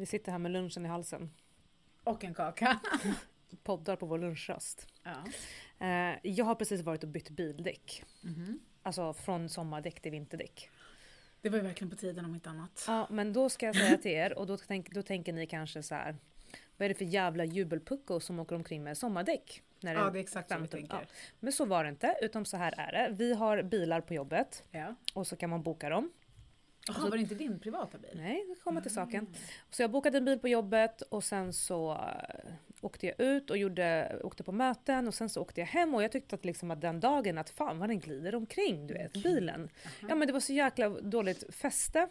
Vi sitter här med lunchen i halsen. Och en kaka. Poddar på vår lunchrast. Ja. Eh, jag har precis varit och bytt bildäck. Mhm. Alltså från sommardäck till vinterdäck. Det var ju verkligen på tiden om inte annat. Ja, men då ska jag säga till er och då, tänk, då tänker ni kanske så här. Vad är det för jävla jubelpucko som åker omkring med sommardäck? När Ja, det är exakt så vi tänker. Ja. Men så var det inte, utan så här är det. Vi har bilar på jobbet Ja. och så kan man boka dem. Jaha, var det inte din privata bil? Nej, det kommer till saken. Mm. Så jag bokade en bil på jobbet och sen så eh, åkte jag ut och gjorde, åkte på möten och sen så åkte jag hem och jag tyckte att, liksom att den dagen att fan vad den glider omkring du vet, bilen. Ja men det var så jäkla dåligt fäste.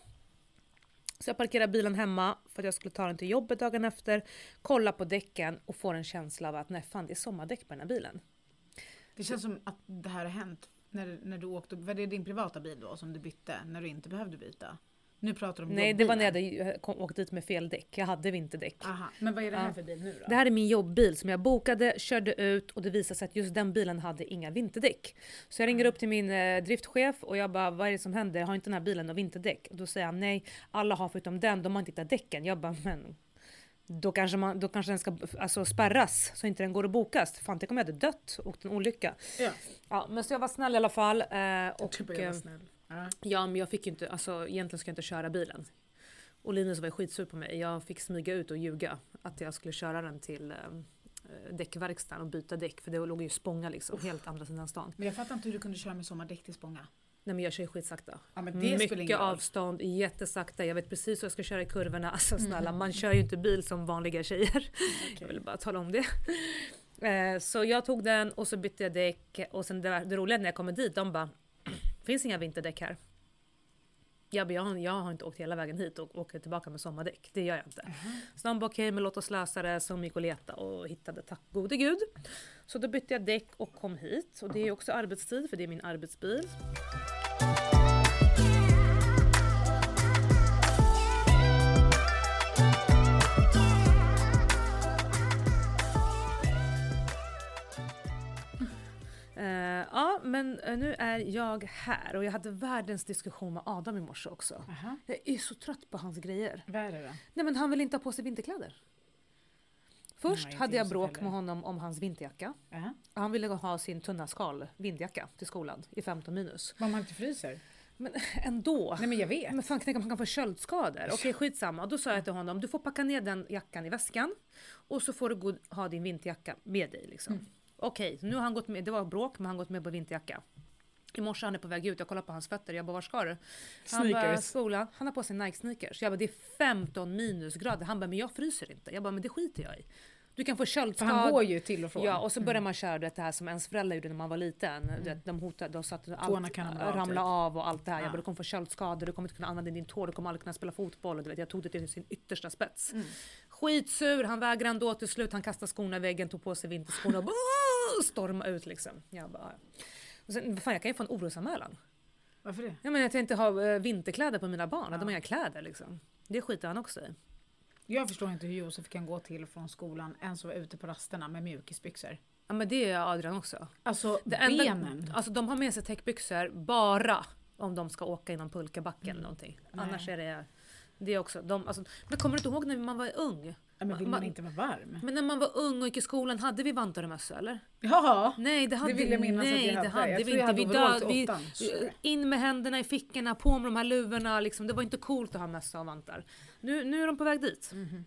Så jag parkerade bilen hemma för att jag skulle ta den till jobbet dagen efter, kolla på däcken och få en känsla av att nej fan det är sommardäck på den här bilen. Det känns som att det här har hänt när, när du åkte, var det din privata bil då som du bytte när du inte behövde byta? Nu pratar du om Nej det var när jag hade kom, åkt dit med fel däck, jag hade vinterdäck. Aha, men vad är det här Ja. för bil nu då? Det här är min jobbbil som jag bokade, körde ut och det visade sig att just den bilen hade inga vinterdäck. Så jag ringer upp till min eh, driftchef och jag bara, vad är det som händer? Har inte den här bilen några vinterdäck? Och då säger han, nej, alla har förutom den, de har inte hittat däcken. Jag bara, men då kanske, man, då kanske den ska alltså, spärras så inte den går att bokas. Fan, tänk om jag hade dött och en olycka. Ja, Ja, men så jag var snäll i alla fall. Eh, och, typ jag var eh, snäll. Ja. Ja, men jag fick ju inte, alltså egentligen ska jag inte köra bilen. Och Linus var ju skitsur på mig. Jag fick smyga ut och ljuga att jag skulle köra den till eh, däckverkstaden och byta däck för det låg ju Spånga liksom, helt andra sidan stan. Men jag fattar inte hur du kunde köra med sommardäck till Spånga. Nej men jag kör ju skitsakta. Ja Mycket avstånd, jättesakta. Jag vet precis hur jag ska köra i kurvorna. Alltså Mm. snälla, man kör ju inte bil som vanliga tjejer. Jag Okej. vill bara tala om det. Eh, Så jag tog den och så bytte jag däck och sen det, det roliga när jag kommer dit, de bara finns inga vinterdäck här. Jag, jag, har, jag har inte åkt hela vägen hit och åker tillbaka med sommardäck. Det gör jag inte. Så de bara okej, men låt oss lösa det. Så de gick och letade och hittade, tack gode gud. Så då bytte jag däck och kom hit. Och det är också arbetstid för det är min arbetsbil. Eh, ja, men eh, nu är jag här och jag hade världens diskussion med Adam i morse också. Aha. Jag är så trött på hans grejer. Vad är det då? Nej men han vill inte ha på sig vinterkläder. Först Nej, hade jag bråk heller. med honom om hans vinterjacka. Aha. Han ville ha sin tunna skal vindjacka till skolan i 15 minus. Om man inte fryser? Men ändå. Nej men jag vet. Men fan tänk om han kan få köldskador. Okej skitsamma. Då sa jag till honom, du får packa ner den jackan i väskan och så får du gå, ha din vinterjacka med dig. Liksom. Mm. Okej, så nu har han gått med, det var bråk men han har gått med på vinterjacka. I morse han är på väg ut, jag kollar på hans fötter, jag bara var ska du? Han bara, Sneakers. skolan. Han har på sig Nike sneakers. Jag bara, det är 15 minusgrader. Han bara, men jag fryser inte. Jag bara, men det skiter jag i. Du kan få köldskador. han går ju till och från. Ja, och så börjar man köra det här som ens föräldrar gjorde när man var liten. Du vet, de hotade, de sa att allt ramla av, typ. av och allt det här. Ja. Jag bara, du kommer få köldskador, du kommer inte kunna använda din tå, du kommer aldrig kunna spela fotboll. Och du vet, jag tog det till sin yttersta spets. Mm. Skitsur, han vägrade ändå till slut. Han kastade skorna i väggen, tog på sig vinterskorna och bara, "Åh!" stormade ut liksom. Jag bara, ja. och sen, vad fan, jag kan ju få en orosanmälan. Varför det? Jag menar att jag inte har eh, vinterkläder på mina barn, att de har inga kläder liksom. Det skiter han också i. Jag förstår inte hur Josef kan gå till från skolan ens vara ute på rasterna med mjukisbyxor. Ja men det är Adrian också. Alltså Det enda, benen. Alltså de har med sig täckbyxor bara om de ska åka i någon pulkabacken eller någonting. Nej. Annars är det det är också. De, alltså, men kommer du inte ihåg när man var ung? Men vill ma- man inte vara varm? Men när man var ung och gick i skolan, hade vi vantar och mössa eller? Ja! Nej det hade, vill jag minnas att nej, vi hade. det hade Jag vi inte. Vi, hade overall död, vi, in med händerna i fickorna, på med de här luvorna. Liksom. Det var inte coolt att ha mössa och vantar. Nu, nu är de på väg dit. Mhm.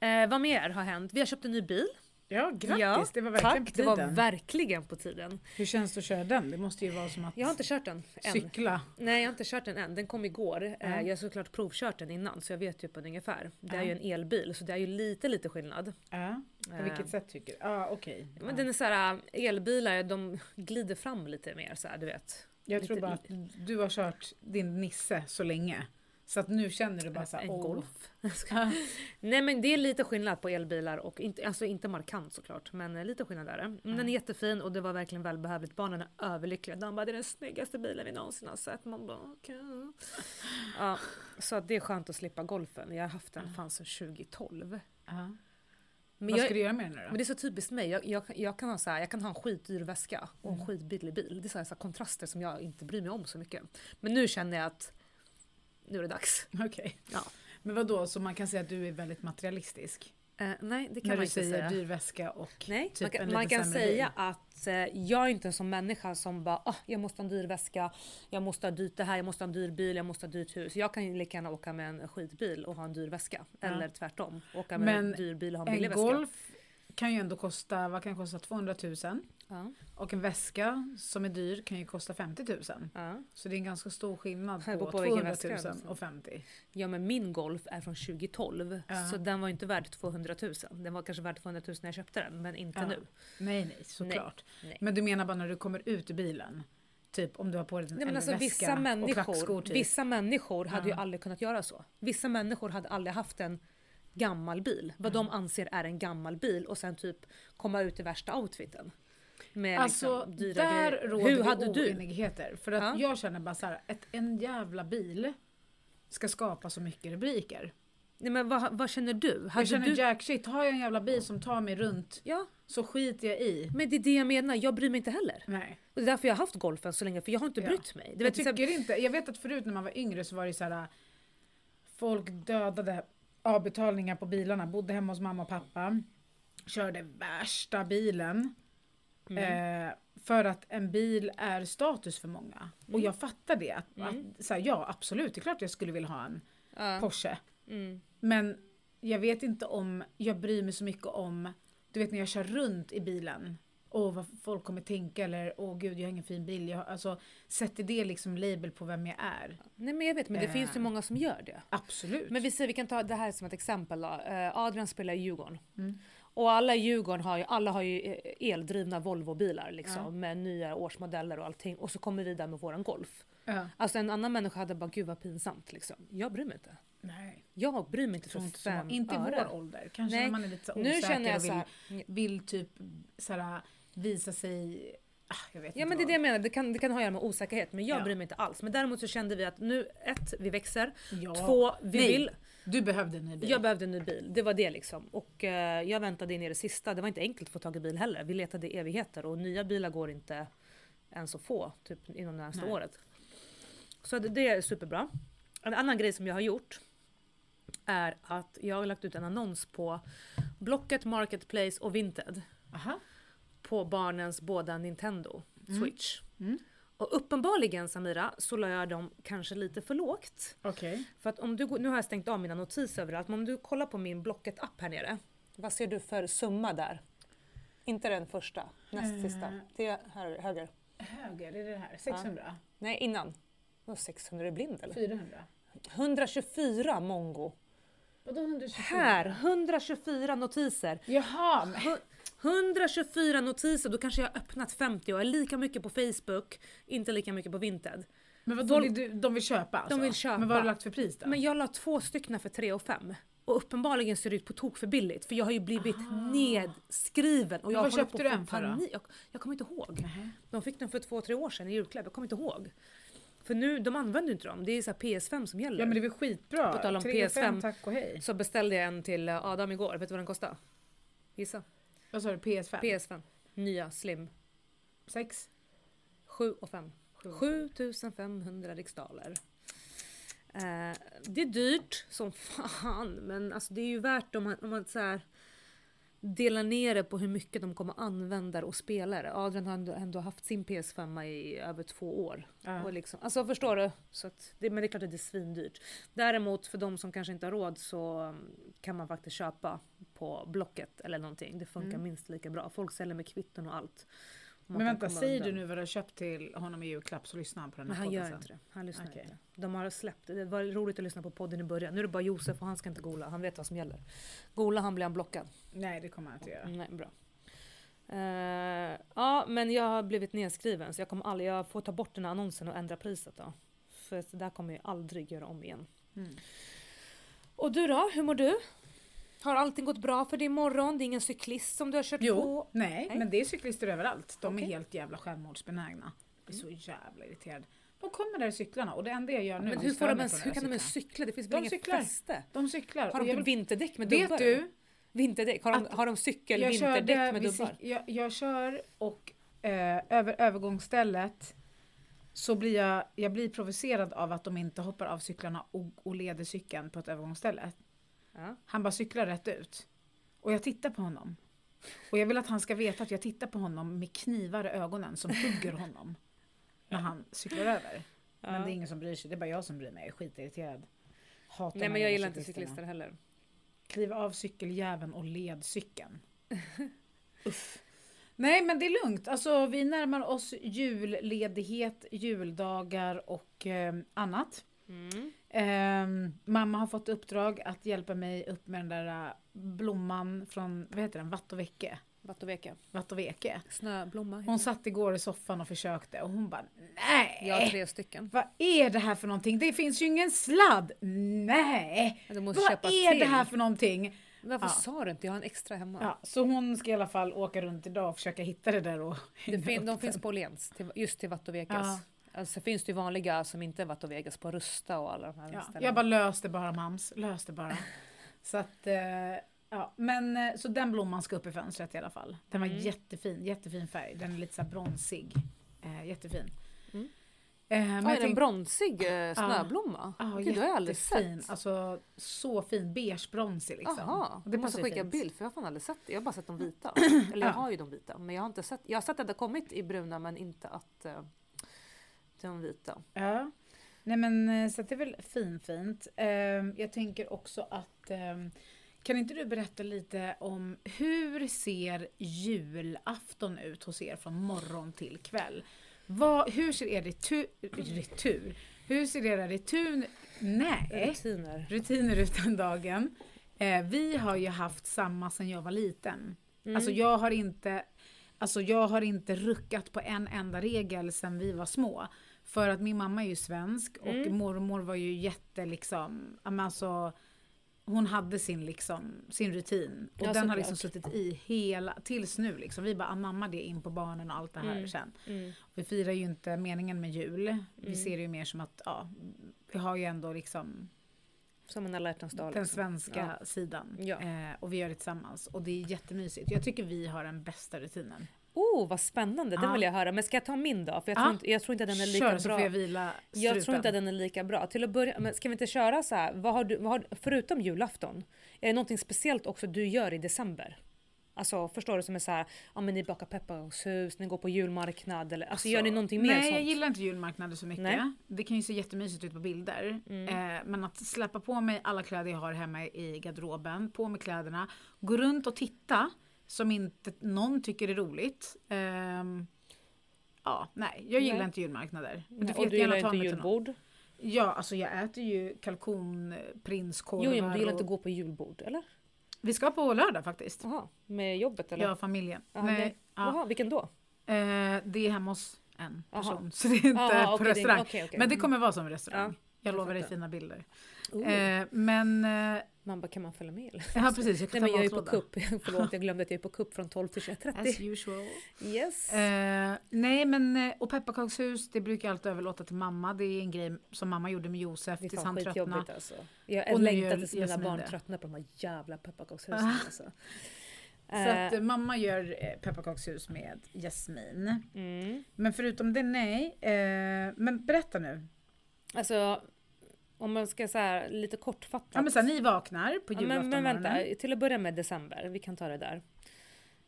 Eh, vad mer har hänt? Vi har köpt en ny bil. Ja, grattis! Ja, det var verkligen Tack, på det tiden. var verkligen på tiden. Hur känns det att köra den? Det måste ju vara som att Jag har inte kört den än. cykla. Nej jag har inte kört den än, den kom igår. Eh, Ja. Jag har såklart provkört den innan så jag vet på den ungefär. Det är Ja. ju en elbil så det är ju lite lite skillnad. Ja, på Eh, vilket sätt tycker du? Ja, okej. Men Ja. den är såhär, elbilar de glider fram lite mer så här, du vet. Jag lite- tror bara att du har kört din Nisse så länge. Så att nu känner du bara såhär, en. Golf. Nej men det är lite skillnad på elbilar och inte, alltså inte markant såklart men eh, lite skillnad är det. Men Den är jättefin och det var verkligen välbehövligt. Barnen är överlyckliga. De bara det är den snyggaste bilen vi någonsin har sett. Man bara okej. Ja, så att det är skönt att slippa golfen. Jag har haft den fan sedan 2012. Ja. Men, Vad jag, ska du göra med den nu men då? det är så typiskt mig. Jag, jag, jag, kan ha så här, jag kan ha en skitdyr väska och en Mm. skitbillig bil. Det är så här, så här kontraster som jag inte bryr mig om så mycket. Men nu känner jag att nu är det dags. Okej. Ja. Men vad då så man kan säga att du är väldigt materialistisk? Eh, nej, det kan när man du inte säger säga. dyr väska och Nej, typ man kan, en man lite kan sämre säga bil. att eh, jag är inte en sån människa som bara ah, jag måste ha en dyr väska, jag måste ha dyrt det här, jag måste ha en dyr bil, jag måste ha dyrt hus. Jag kan ju lika gärna åka med en skitbil och ha en dyr väska. Ja. Eller tvärtom, åka med Men en dyr bil och ha en billig En väska. Golf kan ju ändå kosta, vad kan det kosta, 200 000? Ja, Och en väska som är dyr kan ju kosta 50 000. ja. Så det är en ganska stor skillnad på, på vilken 200 väska 000 alltså. och 50. ja, men min Golf är från 2012 Ja. så den var inte värd 200 000. Den var kanske värd 200 000 när jag köpte den, men inte nu. Nej, nej, såklart. nej. Men du menar bara när du kommer ut ur bilen? Typ om du har på dig en Nej, men alltså, väska vissa och människor, klackskor typ. vissa människor hade ju aldrig kunnat göra så. Vissa människor hade aldrig haft en gammal bil. Vad de anser är en gammal bil och sen typ komma ut i värsta outfiten. Med Alltså liksom dyra där grejer. råder Hur det hade du? oenigheter. För att Ja. jag känner bara så här, att en jävla bil ska skapa så mycket rubriker. Nej, men vad, vad känner du? Hade jag känner du... jack shit, har jag en jävla bil som tar mig runt Ja, så skiter jag i. men det är det jag menar. Jag bryr mig inte heller. Nej. Och det är därför jag har haft golfen så länge, för jag har inte Ja. brytt mig. Du Jag vet, så här- tycker inte, jag vet att förut när man var yngre så var det så här folk dödade avbetalningar på bilarna, bodde hemma hos mamma och pappa, körde värsta bilen. Mm. Eh, för att en bil är status för många. Och jag fattar det. Att, Mm. att, så här, ja absolut, det är klart jag skulle vilja ha en ja. Porsche. mm. Men jag vet inte om jag bryr mig så mycket om, du vet när jag kör runt i bilen. Åh vad folk kommer tänka eller åh gud jag har ingen fin bil. Jag, har- alltså, sätter det liksom label på vem jag är? Nej men jag vet, men det Eh. finns ju många som gör det. Absolut. Men vi, säger, vi kan ta det här som ett exempel då. Eh, Adrian spelar i Djurgården. Mm. Och alla i Djurgården har ju, alla har ju eh, eldrivna Volvo-bilar liksom, Ja. med nya årsmodeller och allting. Och så kommer vi där med våran Golf. ja. Alltså en annan människa hade bara gud vad pinsamt liksom. Jag bryr mig inte. Nej, Jag bryr mig inte för inte, så. fem inte i vår ålder. Kanske Nej, när man är lite så Nu osäker känner jag och så vill, här, vill typ såhär, visa sig... Ah, jag vet Ja men det är det jag menar, det kan, det kan ha att göra med osäkerhet. Men jag Ja. bryr mig inte alls. Men däremot så kände vi att nu, ett, vi växer. Ja. Två, vi Nej. vill. Du behövde en ny bil. Jag behövde en ny bil, det var det liksom. Och eh, jag väntade in i det sista. Det var inte enkelt att få tag i bil heller. Vi letade i evigheter och nya bilar går inte ens att få typ inom det närmaste året. Så det, det är superbra. En annan grej som jag har gjort är att jag har lagt ut en annons på Blocket, Marketplace och Vinted Aha. på barnens båda Nintendo Switch. Mm. Och uppenbarligen Samira så la jag dem kanske lite för lågt. Okej. För att om du, nu har jag stängt av mina notiser överallt, men om du kollar på min Blocket-app här nere. Vad ser du för summa där? Inte den första, näst Eh. sista. Till här, höger. Höger, är det det här? 600? Nej, innan. Vad 600 är blind eller? 400? 124 mongo. Vadå 124? Här, 124 notiser. Jaha, men 124 notiser, då kanske jag har öppnat 50 och är lika mycket på Facebook, inte lika mycket på Vinted. Men vadå, Folk- de vill köpa alltså? vill köpa. Men vad har du lagt för pris då? Men jag la två stycken för 3 och 5. Och uppenbarligen ser det ut på tok för billigt för jag har ju blivit nedskriven. Och jag vad köpte på du den för då? Jag, jag kommer inte ihåg. Nähä. De fick den för två, tre år sedan i julklapp. Jag kommer inte ihåg. För nu, de använder ju inte dem. Det är så här PS5 som gäller. Ja men det är väl skitbra. På tal om 3, PS5. 5, tack och hej. Så beställde jag en till Adam igår. Vet du vad den kostar? Gissa. Vad sa du, PS5? PS5. Nya Slim. 6? 7 och 5. 7500 riksdaler. Eh, det är dyrt som fan men alltså det är ju värt om man, om man så här delar ner det på hur mycket de kommer använda och spela det. Adrian har ändå, ändå haft sin PS5 i över två år. Ja. Och liksom, alltså förstår du? Så det, men det är klart att det är svindyrt. Däremot för de som kanske inte har råd så um, kan man faktiskt köpa på Blocket eller någonting. Det funkar Mm. minst lika bra. Folk säljer med kvitton och allt. Och Men vänta, säger undan. du nu vad du har köpt till honom i julklapp så lyssnar han på den Men här han podden gör sen. inte det. Han lyssnar Okej. inte. De har släppt det. Var roligt att lyssna på podden i början. Nu är det bara Josef och han ska inte gola. Han vet vad som gäller. Gola han blir han blockad. Nej det kommer han inte göra. Nej, bra. Eh, ja, men jag har blivit nedskriven så jag, kommer aldrig, jag får ta bort den här annonsen och ändra priset då. För det där kommer jag aldrig göra om igen. Mm. Och du då? Hur mår du? Har allting gått bra för dig imorgon? Det är ingen cyklist som du har kört Jo, på? nej, Nej. men det är cyklister överallt. De Okej. är helt jävla självmordsbenägna. Jag blir så jävla irriterad. De kommer där i cyklarna och det enda jag gör nu Men hur, får de ens, de hur kan de ens cykla? Det finns De väl inget cyklar. fäste? De cyklar. Har de typ vinterdäck med Vet dubbar? du? Vinterdäck? Har de, har de cykel vinterdäck körde med dubbar? jag, jag kör och eh, över övergångsstället så blir jag, jag blir provocerad av att de inte hoppar av cyklarna och, och leder cykeln på ett övergångsställe. Ja. Han bara cyklar rätt ut. Och jag tittar på honom. Och jag vill att han ska veta att jag tittar på honom med knivar i ögonen som hugger honom. När han cyklar över. Men Ja. det är ingen som bryr sig, det är bara jag som bryr mig. Jag är skitirriterad. Hatar Nej men jag gillar inte cyklister heller. Kliv av cykeljäveln och led cykeln. Uff. Nej men det är lugnt. Alltså, vi närmar oss julledighet, juldagar och eh, annat. Mm. Ehm, mamma har fått uppdrag att hjälpa mig upp med den där eh, blomman från, vad heter den, Vattovecke? Vattoveka. Vattoveke. Snöblomma. Hon satt igår i soffan och försökte och hon bara nej! Jag har tre stycken. Vad är det här för någonting? Det finns ju ingen sladd! Nej! Vad är till. det här för någonting? Varför Ja. sa du inte? Jag har en extra hemma. Ja, så hon ska i alla fall åka runt idag och försöka hitta det där och Det fin- de finns på Åhléns, just till Vattovekas. Ja. Alltså finns det ju vanliga som inte är Vattovegas på Rusta och alla de här Ja, jag bara löste bara mams, löste bara. så att, eh, ja, men eh, så den blomman ska upp i fönstret i alla fall. Den var Mm. jättefin, jättefin färg. Den är lite så bronsig. Eh, jättefin. Mm. Eh, men jag är det en bronsig eh, snöblomma? Ja, Gud, det har jag aldrig sett. Alltså så fin, beigebronsig liksom. Och du måste skicka fint. bild för jag har fan aldrig sett det. Jag har bara sett de vita. Eller jag Ja. har ju de vita. Men jag har inte sett. Jag har sett att det har kommit i bruna men inte att uh, de vita. Ja. Nej men eh, så det är väl fin, fint. Ehm, jag tänker också att ehm, kan inte du berätta lite om hur ser julafton ut hos er från morgon till kväll? Vad, hur ser er retur, retur? Hur ser era retur, nej, Rutiner. rutiner ut den dagen? Eh, vi har ju haft samma sedan jag var liten. Mm. Alltså jag har inte Alltså jag har inte ruckat på en enda regel sedan vi var små. För att min mamma är ju svensk och Mm. mormor var ju jätte liksom, ja, alltså hon hade sin liksom, sin rutin. Och Ja, den har liksom suttit i hela, tills nu liksom. Vi bara anammar det in på barnen och allt det här Mm. sen. Mm. Vi firar ju inte meningen med jul. Vi Mm. ser det ju mer som att, ja, vi har ju ändå liksom Som en alla hjärtans dag. den svenska sidan. Ja. Eh, och vi gör det tillsammans. Och det är jättemysigt. Jag tycker vi har den bästa rutinen. Oh, vad spännande! Den Ja. vill jag höra. Men ska jag ta min då? För jag, Ja. tror, inte, jag tror inte att den är lika Kör så bra. får jag vila strupen. Jag tror inte att den är lika bra. Till att börja men ska vi inte köra så här? Vad har du, vad har, förutom julafton, är det någonting speciellt också du gör i december? Alltså förstår du som är så här, ja men ni bakar pepparkakshus, ni går på julmarknad eller alltså, gör ni någonting mer Nej, sånt? jag gillar inte julmarknader så mycket. Nej. Det kan ju se jättemysigt ut på bilder. Mm. Eh, men att släppa på mig alla kläder jag har hemma i garderoben, på med kläderna, gå runt och titta som inte någon tycker är roligt. Ehm, ja, nej, jag gillar Nej. inte julmarknader. Men Nej, får och du gillar ta inte julbord? Ja, alltså jag äter ju kalkonprinskorvar. Jo, jo, men du gillar och- inte att gå på julbord eller? Vi ska på lördag faktiskt. Jaha, med jobbet eller? Och familjen. Ja, Nej, ja. Jaha, vilken då? Eh, det är hemma hos en person. Så det är inte Jaha, på är- restaurang. okej, okej. Men det Mm. kommer vara som restaurang. Ja, jag jag lovar dig fina bilder. Oh. Eh, men, eh, Man bara, kan man följa med eller? ja precis, jag Nej kan men ta jag är på kupp, förlåt jag glömde att jag är på kupp från 12 till 21.30. As usual. Yes. Eh, nej men, eh, och pepparkakshus, det brukar jag alltid överlåta till mamma. Det är en grej som mamma gjorde med Josef Det är tills han tröttnade. alltså. Jag längtar tills mina barn tröttnar på de här jävla pepparkakshusen Ah. alltså. Så att mamma gör pepparkakshus med Jasmin. mm. Men förutom det, nej. Men berätta nu. Alltså, om man ska så här lite kortfattat. Ja men så här, ni vaknar på Ja, julafton men, men morgonen. vänta, till att börja med december, vi kan ta det där.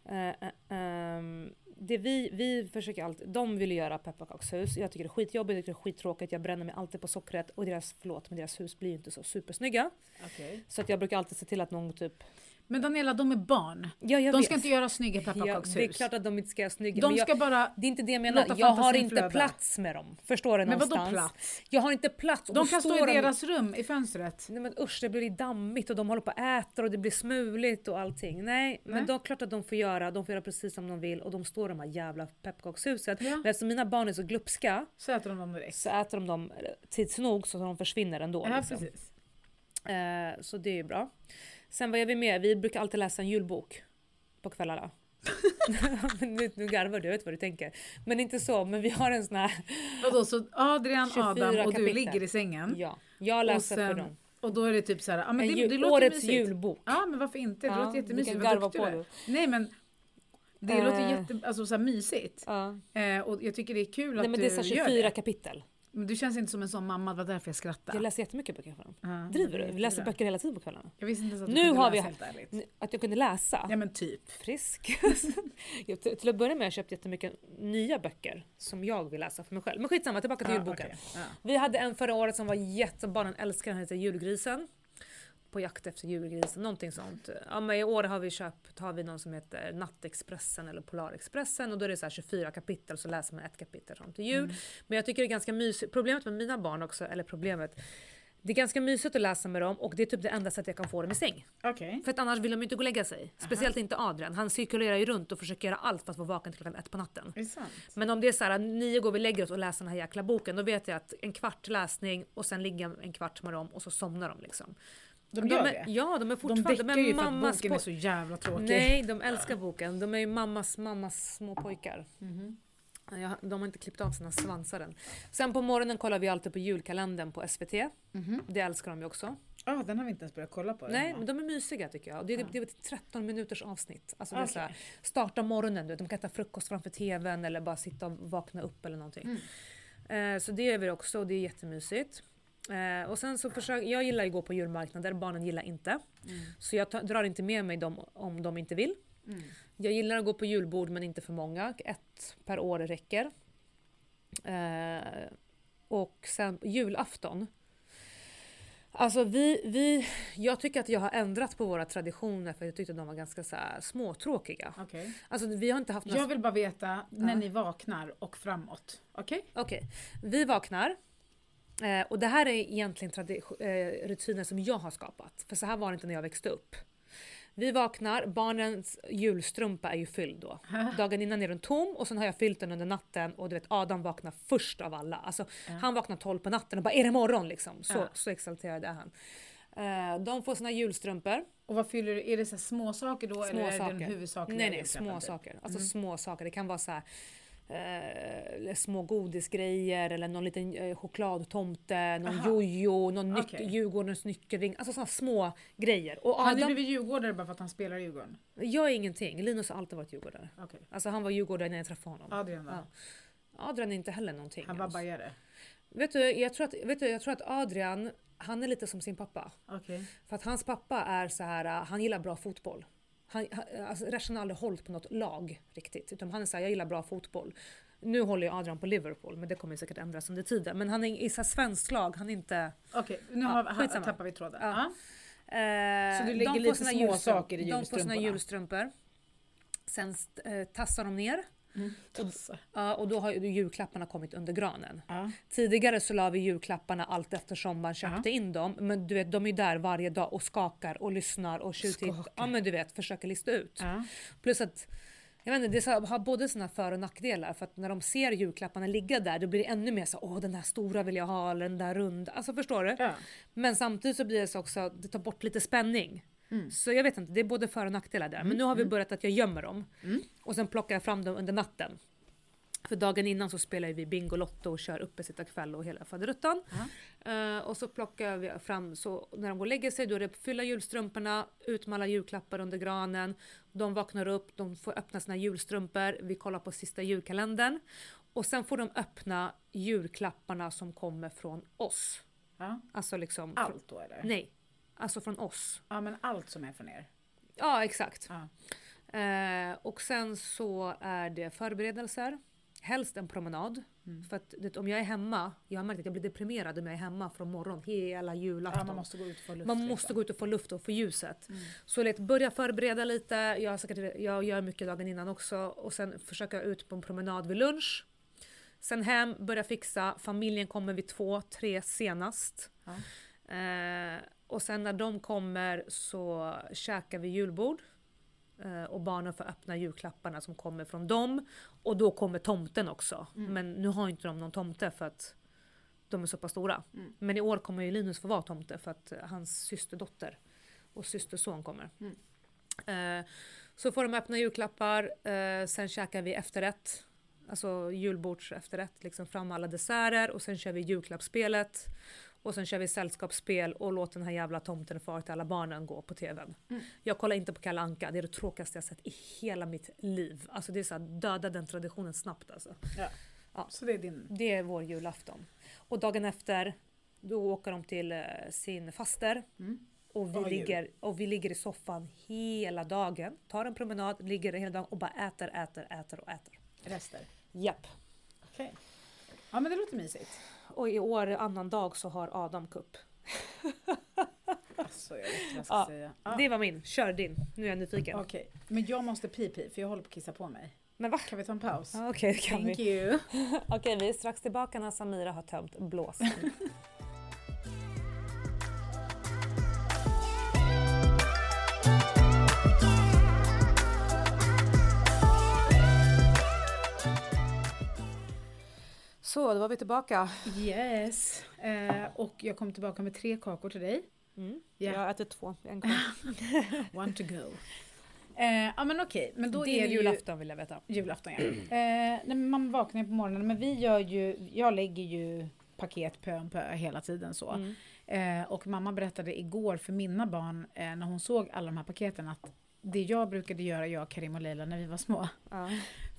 Eh, ehm, det vi, vi försöker alltid, de vill göra pepparkakshus, jag tycker det är skitjobbigt, jag tycker det är skittråkigt, jag bränner mig alltid på sockret och deras, förlåt, men deras hus blir ju inte så supersnygga. Okej. Så att jag brukar alltid se till att någon typ, Men Daniela, de är barn. ja De vet. ska inte göra snygga ja, pepparkakshus. Det är klart att de inte ska göra snygga, de men jag, ska bara... det är inte det jag menar. Jag har inte flöda. plats med dem. Förstår du Men vadå plats? Jag har inte plats. De kan stå i de- deras rum i fönstret. Nej men usch, det blir dammigt och de håller på och äter och det blir smuligt och allting. Nej, men Nej. då är det klart att de får göra, de får göra precis som de vill och de står i de här jävla pepparkakshusen. Ja. Men eftersom mina barn är så glupska Så äter de dem direkt. så äter de dem tids nog så de försvinner ändå. Ja, liksom. precis. eh, så det är ju bra. Sen vad gör vi mer? Vi brukar alltid läsa en julbok på kvällarna. Men nu, nu garvar du, jag vet vad du tänker. Men inte så, men vi har en sån här... Vadå, så Adrian, 24 Adam och du kapitel. ligger i sängen. Ja, jag läser för sen- dem. Och då är det typ så här, ja men En det, det låter årets mysigt. julbok. Ja men varför inte? Det Ja, låter du jättemysigt. Vad duktig du är. du. Nej men Det låter Eh. jätte, alltså, så här mysigt. Ja. Eh, och jag tycker det är kul Nej att men du det är så här gör 24 det. kapitel. Men du känns inte som en sån mamma, det var därför jag skrattade. Jag läser jättemycket böcker för dem. Ja, Driver du? Vi läser jättebra. böcker hela tiden på kvällarna. Jag visste inte ens att Nu du kunde har vi- läsa helt ärligt. Att jag kunde läsa. Ja men typ. Frisk. Jag- till, att börja med har jag köpt jättemycket nya böcker som jag vill läsa för mig själv. Men skitsamma, tillbaka till Ja, julboken. okej. Ja. Vi hade en förra året som var jätte, barnen älskar, den heter Julgrisen. På jakt efter julgrisen, någonting sånt. Ja, men I år har vi köpt har vi någon som heter Nattexpressen eller Polarexpressen och då är det så här 24 kapitel så läser man ett kapitel fram till jul. Mm. Men jag tycker det är ganska mysigt. Problemet med mina barn också, eller problemet, det är ganska mysigt att läsa med dem och det är typ det enda sättet jag kan få dem i säng. Okej. För att annars vill de inte gå och lägga sig. Speciellt inte Adrian. Han cirkulerar ju runt och försöker göra allt för att vara vaken till klockan ett på natten. Men om det är så här, nio går vi och lägger oss och läser den här jäkla boken, då vet jag att en kvart läsning och sen ligger jag en kvart med dem och så somnar de liksom. De gör är, det? Ja, de är De fortfarande... däckar ju för att boken är så jävla tråkig. Nej, de älskar boken. De är ju mammas, mammas små pojkar. Mhm. Ja, de har inte klippt av sina svansar än. Sen på morgonen kollar vi alltid på julkalendern på SVT. Mhm. Det älskar de ju också. Ah, den har vi inte ens börjat kolla på. Nej, men de är mysiga tycker jag. Det är, Ja. det är ett 13 minuters avsnitt. Alltså det är här, starta morgonen, du vet, de kan äta frukost framför TVn eller bara sitta och vakna upp eller någonting. Mm. Eh, så det gör vi också och det är jättemysigt. Eh, och sen så försöker, jag gillar ju att gå på julmarknader, barnen gillar inte. Mm. Så jag ta, drar inte med mig dem om de inte vill. Mm. Jag gillar att gå på julbord men inte för många. Ett per år räcker. Eh, och sen julafton. Alltså vi, vi, jag tycker att jag har ändrat på våra traditioner för jag tyckte de var ganska så här småtråkiga. Okej. Alltså vi har inte haft några... Jag vill bara veta när Ja. ni vaknar och framåt. Okej? Okej, vi vaknar. Eh, och det här är egentligen eh, rutiner som jag har skapat. För så här var det inte när jag växte upp. Vi vaknar, barnens julstrumpa är ju fylld då. Dagen innan är den tom och sen har jag fyllt den under natten och du vet Adam vaknar först av alla. Alltså, Han vaknar 12 på natten och bara är det morgon liksom? Så, Ja. så exalterad är han. Eh, de får sina julstrumpor. Och vad fyller du? Är det så små saker då Små eller är det saker. den huvudsakliga Nej nej, små saker. Alltså Mm. små saker. Det kan vara så här, eh, små godisgrejer eller någon liten eh, chokladtomte, någon Aha. jojo, någon Okej. Djurgårdens nyckelring. Alltså sådana små grejer. Och Har ni Adam, blivit djurgårdare bara för att han spelar i Djurgården? jag är ingenting. Linus har alltid varit djurgårdare. Okej. Alltså han var djurgårdare när jag träffade honom. Adrian då? Ja. Adrian är inte heller någonting. Han var alltså. bajare? vet, du, jag tror att, vet du, jag tror att Adrian, han är lite som sin pappa. Okej. För att hans pappa är så här, uh, han gillar bra fotboll. Han, alltså Reshan har aldrig hållit på något lag riktigt. Utan han är såhär, jag gillar bra fotboll. Nu håller ju Adrian på Liverpool, men det kommer säkert ändras under tiden. Men han är i svenskt lag, han är inte... Okej, nu Ja, har, skitsamma. tappar vi tråden. Ja. Ja. Eh, Så du lägger lite små saker i De får sina julstrumporna? julstrumpor. Sen eh, tassar de ner. Mm. Tassar. Ja, och då har ju julklapparna kommit under granen. Ja. Tidigare så la vi julklapparna allt eftersom man köpte in dem. Men du vet, de är ju där varje dag och skakar och lyssnar och tjuvtittar. Ja men du vet, försöker lista ut. Ja. Plus att jag vet inte, det har både sina för och nackdelar. För att när de ser julklapparna ligga där, då blir det ännu mer så åh den där stora vill jag ha, eller den där runda. Alltså förstår du? Ja. Men samtidigt så blir det så också, det tar bort lite spänning. Mm. Så jag vet inte, det är både för och nackdelar där. Men nu har vi börjat att jag gömmer dem. Mm. Och sen plockar jag fram dem under natten. För dagen innan så spelar vi Bingolotto och kör uppesittarkväll och hela faderuttan. Eh, och så plockar vi fram, så när de går och lägger sig då är det fylla julstrumporna, ut med alla julklappar under granen. De vaknar upp, de får öppna sina julstrumpor, vi kollar på sista julkalendern. Och sen får de öppna julklapparna som kommer från oss. Ja. Alltså liksom... Allt då eller? Nej, alltså från oss. Ja men allt som är från er? Ja, exakt. Ja. Eh, och sen så är det förberedelser. Helst en promenad. Mm. För att det, om jag är hemma, jag har märkt att jag blir deprimerad om jag är hemma från morgon hela julafton. ja man måste gå ut och få luft. Man måste liksom. gå ut och få luft och få ljuset. Mm. Så lätt börja förbereda lite. Jag, säkert, jag gör mycket dagen innan också. Och sen försöka ut på en promenad vid lunch. Sen hem, börja fixa. Familjen kommer vid två, tre senast. Ja. Eh, och sen när de kommer så käkar vi julbord. Eh, och barnen får öppna julklapparna som kommer från dem. Och då kommer tomten också. Mm. Men nu har inte de någon tomte för att de är så pass stora. Mm. Men i år kommer ju Linus få vara tomte för att eh, hans systerdotter och systerson kommer. Mm. Eh, så får de öppna julklappar, eh, sen käkar vi efterrätt. Alltså julbords efterrätt, liksom fram alla desserter och sen kör vi julklappsspelet. Och sen kör vi sällskapsspel och låter den här jävla tomten far till alla barnen gå på TVn. Mm. Jag kollar inte på Kalle Anka, det är det tråkigaste jag sett i hela mitt liv. Alltså det är så här, döda den traditionen snabbt alltså. Ja. Ja. Så det är din... Det är vår julafton. Och dagen efter, då åker de till eh, sin faster. Mm. Och vi, ligger, och vi ligger i soffan hela dagen, tar en promenad, ligger hela dagen och bara äter, äter, äter och äter. Rester. Japp. Okej. Ja men det låter mysigt. Och i år, annan dag, så har Adam kupp. Alltså jag vet inte vad jag ska Ja, säga. Ja. Det var min, kör din. Nu är jag nyfiken. Okej, men jag måste pipi för jag håller på att kissa på mig. Men va? Kan vi ta en paus? Okej, det kan Thank vi. you. Okej, vi är strax tillbaka när Samira har tömt blåsen. Så, då var vi tillbaka. Yes. Eh, och jag kom tillbaka med tre kakor till dig. Mm. Ja. Jag har ätit två, en kvar. One to go. Eh, ja men okej, men då Din är det ju julafton vill jag veta. julafton ja. Eh, nej, men man vaknar ju på morgonen men vi gör ju, jag lägger ju paket pö om pö hela tiden så. Mm. Eh, och mamma berättade igår för mina barn eh, när hon såg alla de här paketen att det jag brukade göra, jag, Karim och Leila när vi var små. Ja.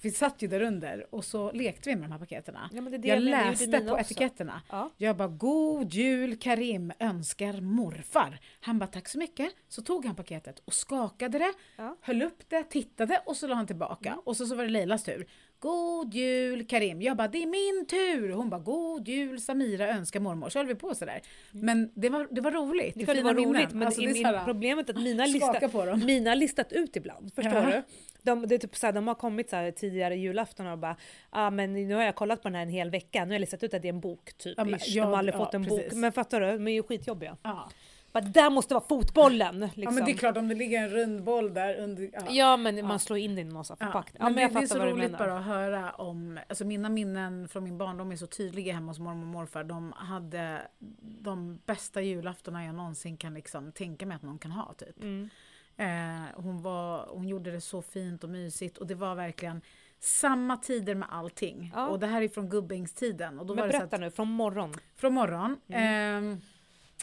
Vi satt ju där under och så lekte vi med de här paketerna. Ja, Jag gjorde läste på också. etiketterna. Ja. Jag bara God jul Karim önskar morfar. Han bara tack så mycket. Så tog han paketet och skakade det, Ja. höll upp det, tittade och så la han tillbaka. Och så, så var det Leilas tur. God jul Karim. Jag bara det är min tur. Hon bara God jul Samira önskar mormor. Så höll vi på sådär. Men det var, det var roligt. Det, det var roligt men Alltså, det är här, problemet är att mina, lista, mina listat ut ibland. Förstår Ja. du? De, det är typ så här, de har kommit så här, tidigare julafton och bara ah, men nu har jag kollat på den här en hel vecka. Nu har jag listat ut att det är en bok. Typ. Ja, men jag- de har aldrig ja, fått en precis. bok. Men fattar du? De är ju skitjobbiga. Ja. Bara, där måste vara fotbollen! Liksom. ja men det är klart om det ligger en rund boll där under. Ja. Ja men man slår in det i någon Ja, förpackning. men, Ja, men jag det, det är så roligt bara att höra om, alltså mina minnen från min barndom är så tydliga hemma hos mormor och morfar. De hade de bästa julaftorna jag någonsin kan liksom tänka mig att någon kan ha typ. Mm. Eh, hon, var, hon gjorde det så fint och mysigt och det var verkligen samma tider med allting. Ja. Och det här är från Gubbängstiden. Och då Men var det så berätta att, nu, från morgon. från morgon. Mm. ehm,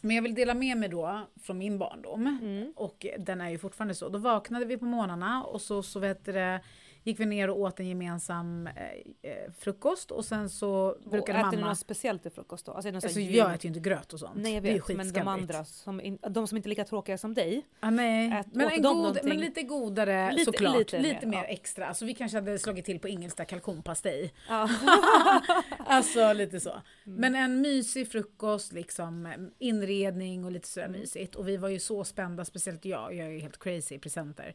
men jag vill dela med mig då från min barndom. Mm. Och den är ju fortfarande så. Då vaknade vi på morgnarna och så, så vet det, gick vi ner och åt en gemensam eh, eh, frukost och sen så Och brukade äter ni mamma... något speciellt till frukost då? Alltså, är det Alltså, jag äter ju inte gröt och sånt. Nej jag vet, men de andra, som, in, de som inte är lika tråkiga som dig. Ja, nej. Ät- men, en god, men lite godare Lite- såklart. lite Lite, mer, mer, ja. extra. Alltså, vi kanske hade slagit till på Ingelsta kalkonpastej. Ja. Alltså lite så. Mm. Men en mysig frukost, liksom inredning och lite sådär Mm. mysigt. Och vi var ju så spända, speciellt jag, jag är ju helt crazy i presenter.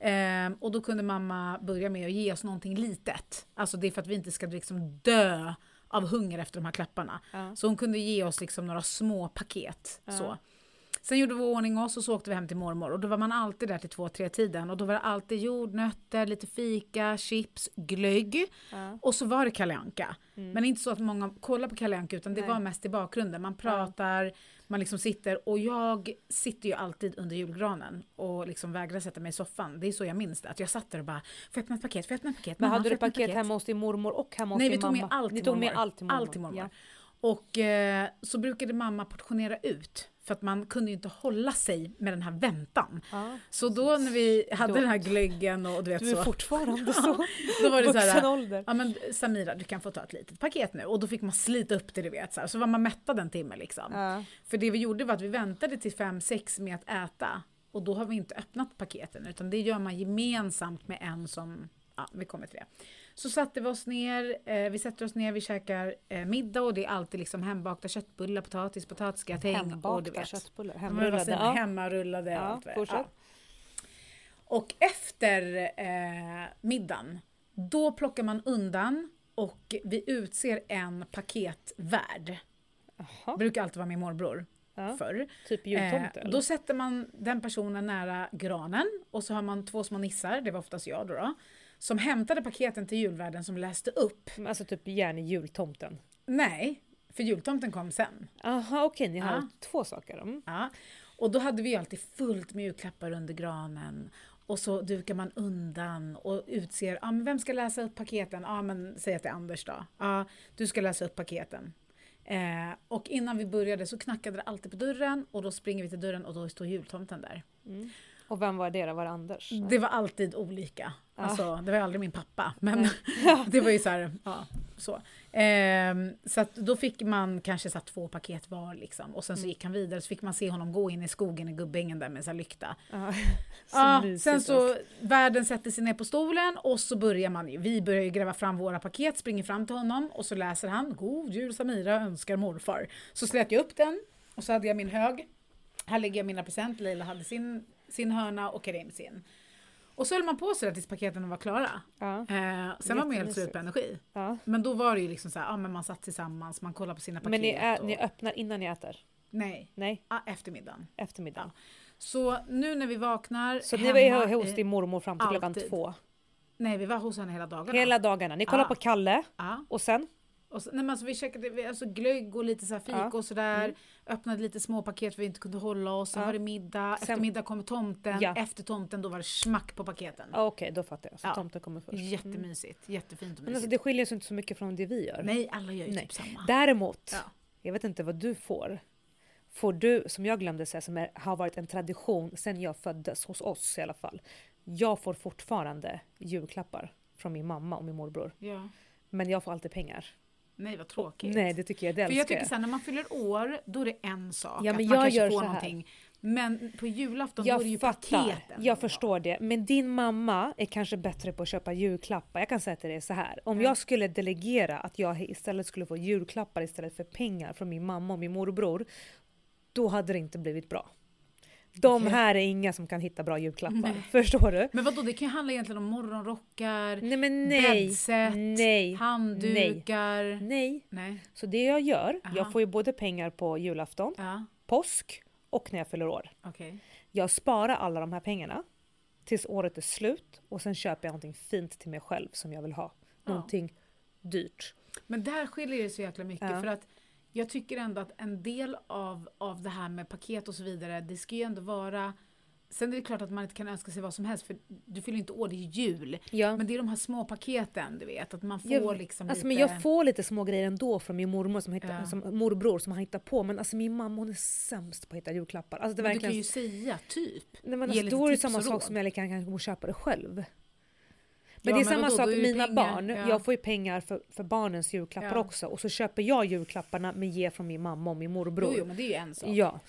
Ehm, och då kunde mamma börja med att ge oss någonting litet. Alltså det är för att vi inte ska liksom dö av hunger efter de här klapparna. Ja. Så hon kunde ge oss liksom några små paket. Ja. Så. Sen gjorde vi ordning oss och så åkte vi hem till mormor och då var man alltid där till två, tre tiden och då var det alltid jordnötter, lite fika, chips, glögg Ja. och så var det Kalle Anka. Mm. Men inte så att många kollar på Kalle Anka utan det Nej. var mest i bakgrunden. Man pratar, man liksom sitter och jag sitter ju alltid under julgranen och liksom vägrar sätta mig i soffan. Det är så jag minns det. Att jag satt där och bara, får jag öppna ett paket, får jag öppna ett paket? Men hade du ett paket hemma hos din mormor och hemma hos Nej, vi din mamma? Ni till tog med allt till mormor? Allt till mormor. Ja. Och eh, så brukade mamma portionera ut för att man kunde ju inte hålla sig med den här väntan. Ja. Så då när vi hade Då- den här glöggen och du vet Du är så. fortfarande så Då var det så här, ja men Samira du kan få ta ett litet paket nu. Och då fick man slita upp det du vet så, här. så var man mättad en timme liksom. Ja. För det vi gjorde var att vi väntade till fem sex med att äta. Och då har vi inte öppnat paketen utan det gör man gemensamt med en som, ja vi kommer till det. Så satte vi oss ner, eh, vi sätter oss ner, vi käkar eh, middag och det är alltid liksom hembakta köttbullar, potatis, potatisgratäng och Hembakta vet. köttbullar. Ja, Hemrullade. Ja. Hemmarullade Ja, allt fortsätt. Och efter eh, middagen, då plockar man undan och vi utser en paketvärd. Jaha. Brukar alltid vara min morbror Ja. förr. Typ jultomte Eh, då sätter man den personen nära granen och så har man två små nissar, det var oftast jag då, då som hämtade paketen till julvärden som läste upp. Alltså typ gärna jultomten. Nej, för jultomten kom sen. Jaha okej, ni har Ja. två saker. Mm. Ja. Och då hade vi alltid fullt med julklappar under granen. Och så dukar man undan och utser, ja men vem ska läsa upp paketen? Ja men säg att det är Anders då. Ja, du ska läsa upp paketen. Eh, och innan vi började så knackade det alltid på dörren och då springer vi till dörren och då står jultomten där. Mm. Och vem var det då? Var det Anders? Det var alltid olika. Ja. Alltså, det var aldrig min pappa, men det var ju så här, ja, så. Ehm, så att då fick man kanske så två paket var liksom och sen så Mm. gick han vidare så fick man se honom gå in i skogen i Gubbängen där med så lykta. Ja. Så Ja, sen så världen sätter sig ner på stolen och så börjar man ju, vi börjar ju gräva fram våra paket, springer fram till honom och så läser han God jul Samira önskar morfar. Så slät jag upp den och så hade jag min hög. Här lägger jag mina presenter, Leila hade sin, sin hörna och Karim sin. Och så höll man på sådär tills paketen var klara. Ja. Eh, sen var man helt slut på energi. Ja. Men då var det ju liksom så här, ja men man satt tillsammans, man kollade på sina paket. Men ni, är, och, ni öppnar innan ni äter? Nej, Nej, ah, eftermiddagen. eftermiddag. Så nu när vi vaknar Så ni hemma var hos din mormor fram till klockan alltid. två? Nej, vi var hos henne hela dagarna. Hela dagarna? Ni kollar Ja. på Kalle Ja. och sen? Och så, nej, men alltså, vi käkade vi, alltså, glögg och lite så här fika Ja. och sådär. Mm. Öppnade lite små paket för vi inte kunde hålla oss. Sen Ja. var det middag. Sen- Efter middag kommer tomten. Ja. Efter tomten då var det smack på paketen. Ah, Okej, då fattar jag. Så Ja. tomten kommer först. Mm. Jättemysigt. Jättefint och Men mysigt. alltså, det skiljer sig inte så mycket från det vi gör. Nej, alla gör ju Nej. typ samma. Däremot, Ja. jag vet inte vad du får. Får du, som jag glömde säga, som är, har varit en tradition sedan jag föddes, hos oss i alla fall. Jag får fortfarande julklappar från min mamma och min morbror. Men jag får alltid pengar. Nej, vad tråkigt. Nej, det tycker jag. Det För jag tycker såhär, när man fyller år, då är det en sak. Ja, att men man jag kanske gör får någonting. Men på julafton då är det ju Jag fattar, paketen. jag förstår det. Men din mamma är kanske bättre på att köpa julklappar. Jag kan säga till dig så här. Om Ja. jag skulle delegera att jag istället skulle få julklappar istället för pengar från min mamma och min morbror. Då hade det inte blivit bra. De Okej. här är inga som kan hitta bra julklappar. Nej. Förstår du? Men vadå, det kan ju handla egentligen om morgonrockar, Nej men nej. bäddset, Nej. handdukar. Nej. Nej. Så det jag gör, Aha. jag får ju både pengar på julafton, Ja, påsk och när jag fyller år. okej. Jag sparar alla de här pengarna tills året är slut och sen köper jag någonting fint till mig själv som jag vill ha. Någonting dyrt. Men där skiljer det så jäkla mycket för att jag tycker ändå att en del av, av det här med paket och så vidare, det ska ju ändå vara Sen är det klart att man inte kan önska sig vad som helst för du fyller inte år, det är jul. Ja. Men det är de här små paketen, du vet. Att man får Jag- liksom Alltså, lite... men jag får lite små grejer ändå från min mormor som hittar, Ja. som morbror som han hittar på. Men alltså min mamma hon är sämst på att hitta julklappar. Alltså, det men du verkligen, kan ju säga typ. nej, men alltså, då är det samma sak som jag gärna kan gå och köpa det själv. Men det är men samma sak med mina pengar, barn. ja. Jag får ju pengar för, för barnens julklappar Ja. också. Och så köper jag julklapparna men ger från min mamma och min morbror. Jo, jo, men det är ju en sak. Ja.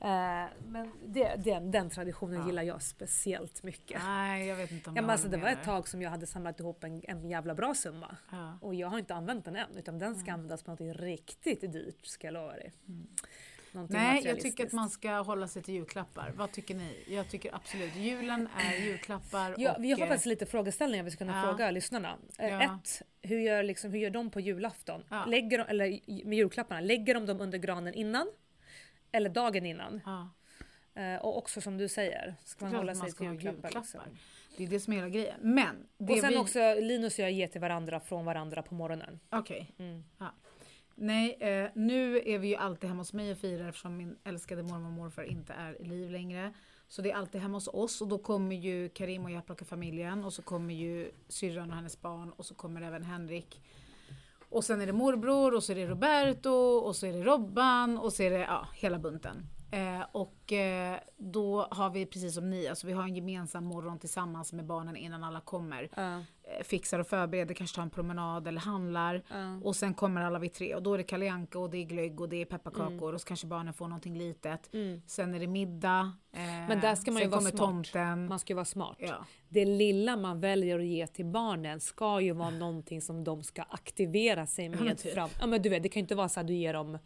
Eh, men det, den, den traditionen Ja. gillar jag speciellt mycket. Nej, jag vet inte om Ja, men alltså, det var ett tag som jag hade samlat ihop en, en jävla bra summa. Ja. Och jag har inte använt den än, utan den ska användas på något riktigt dyrt, ska jag lova dig. Någonting Nej, jag tycker att man ska hålla sig till julklappar. Vad tycker ni? Jag tycker absolut julen är julklappar Ja, och... vi har faktiskt lite frågeställningar vi ska kunna ja. fråga lyssnarna. Eh, Ja. Ett, hur gör, liksom, hur gör de på julafton? Ja. Lägger de, eller med julklapparna, lägger de dem under granen innan? Eller dagen innan? Ja, Eh, och också som du säger, ska man klart hålla man sig ska till julklappar. julklappar. Liksom. det är det som är hela grejen. Men, det Och sen vi... också, Linus och jag ger till varandra från varandra på morgonen. Okej. Mm. Nej, eh, nu är vi ju alltid hemma hos mig och firar eftersom min älskade mormor och morfar inte är i liv längre. Så det är alltid hemma hos oss och då kommer ju Karim och jag plocka familjen och så kommer ju syrran och hennes barn och så kommer även Henrik. Och sen är det morbror och så är det Roberto och så är det Robban och så är det ja, hela bunten. Eh, och eh, då har vi precis som ni, alltså vi har en gemensam morgon tillsammans med barnen innan alla kommer. Ja, Eh, fixar och förbereder, kanske tar en promenad eller handlar. ja. Och sen kommer alla vi tre och då är det Kalle och det är glögg och det är pepparkakor och så kanske barnen får någonting litet. Mm. Sen är det middag. Eh, Men där ska man ju vara smart. tomten. Man ska ju vara smart. Ja. Det lilla man väljer att ge till barnen ska ju vara någonting som de ska aktivera sig men med typ. fram. Ja men du vet, det kan ju inte vara så att du ger dem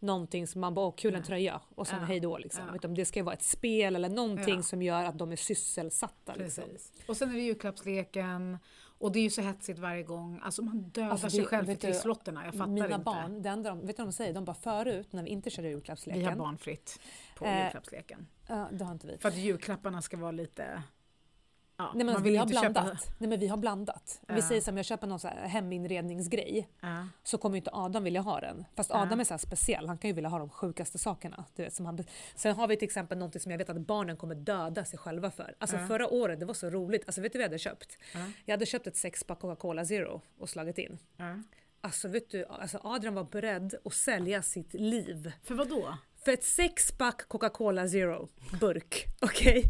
någonting som man bara, åh kul en tröja och sen Ja. hej då liksom. Ja. Utan det ska ju vara ett spel eller någonting Ja. som gör att de är sysselsatta. Liksom. Och sen är det julklappsleken. Och det är ju så hetsigt varje gång. Alltså man dödar Alltså, sig själv för trisslotterna. Jag fattar Mina inte. barn, det enda de, vet du vad de säger? De bara förut när vi inte körde julklappsleken. Vi har barnfritt på Eh, julklappsleken. Ja, det har inte vi. För att julklapparna ska vara lite... Ja, Nej, men man vi har inte köpa... blandat. Nej men vi har blandat. Vi Ja. säger som jag köper någon så heminredningsgrej Ja. så kommer ju inte Adam vilja ha den. Fast Ja. Adam är så speciell, han kan ju vilja ha de sjukaste sakerna. Du vet, som han, Sen har vi till exempel något som jag vet att barnen kommer döda sig själva för. Alltså förra året, det var så roligt. Alltså vet du vad jag hade köpt? Ja. Jag hade köpt ett sexpack Coca-Cola Zero och slagit in. Alltså vet du, alltså Adrian var beredd att sälja sitt liv För vad då? För ett sexpack Coca-Cola Zero burk. Okej?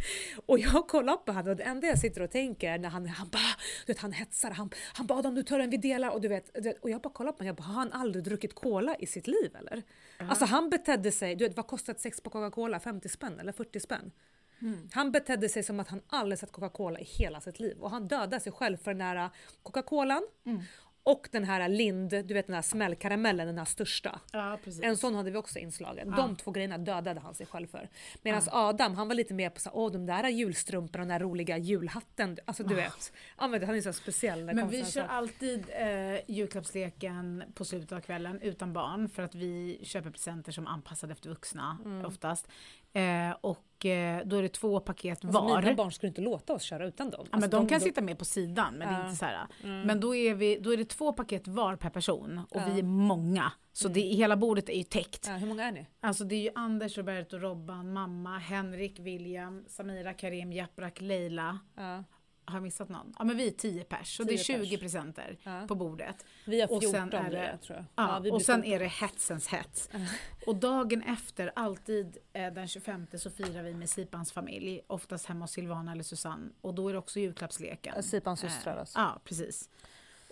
Och jag kollar på honom och det enda jag sitter och tänker när han, han bara, du vet han hetsar, han, han bara Adam du tar en vi delar och du vet, och jag bara kollar på honom, jag bara har han aldrig druckit cola i sitt liv eller? Alltså han betedde sig, du vet vad kostar ett sex på Coca-Cola? 50 spänn eller 40 spänn? Han betedde sig som att han aldrig sett Coca-Cola i hela sitt liv och han dödade sig själv för den här Coca-Colan och den här Lind, du vet den här smällkaramellen, den här största. Ja. En sån hade vi också inslagen. De två grejerna dödade han sig själv för. Medan Adam, han var lite mer på så åh de där julstrumporna och den där roliga julhatten. Alltså du vet. Ja, han är så speciell. Men vi kör alltid eh, julklappsleken på slutet av kvällen utan barn för att vi köper presenter som är anpassade efter vuxna Mm. oftast. Eh, och eh, då är det två paket Alltså, var. mina barn skulle inte låta oss köra utan dem. Ja, men Alltså, de kan sitta med på sidan men det är Ja. inte så här. Mm. Men då är, vi, då är det två paket var per person och Ja. Mm. vi är många. Så det, hela bordet är ju täckt. Ja, hur många är ni? Alltså det är ju Anders, Roberto, Robban, mamma, Henrik, William, Samira, Karim, Japrak, Leila. Ja, Har jag missat någon? Ja men vi är 10 pers. Så det är 10 20 pers. presenter ja. på bordet. Vi har och 14 sen är det- det, tror jag. Ja, vi och sen 14. är det hetsens hets. Och dagen efter, alltid eh, den 25 så firar vi med Sipans familj. Oftast hemma hos Silvana eller Susanne. Och då är det också julklappsleken. Ja, Sipans systrar Eh, alltså. Ja, precis.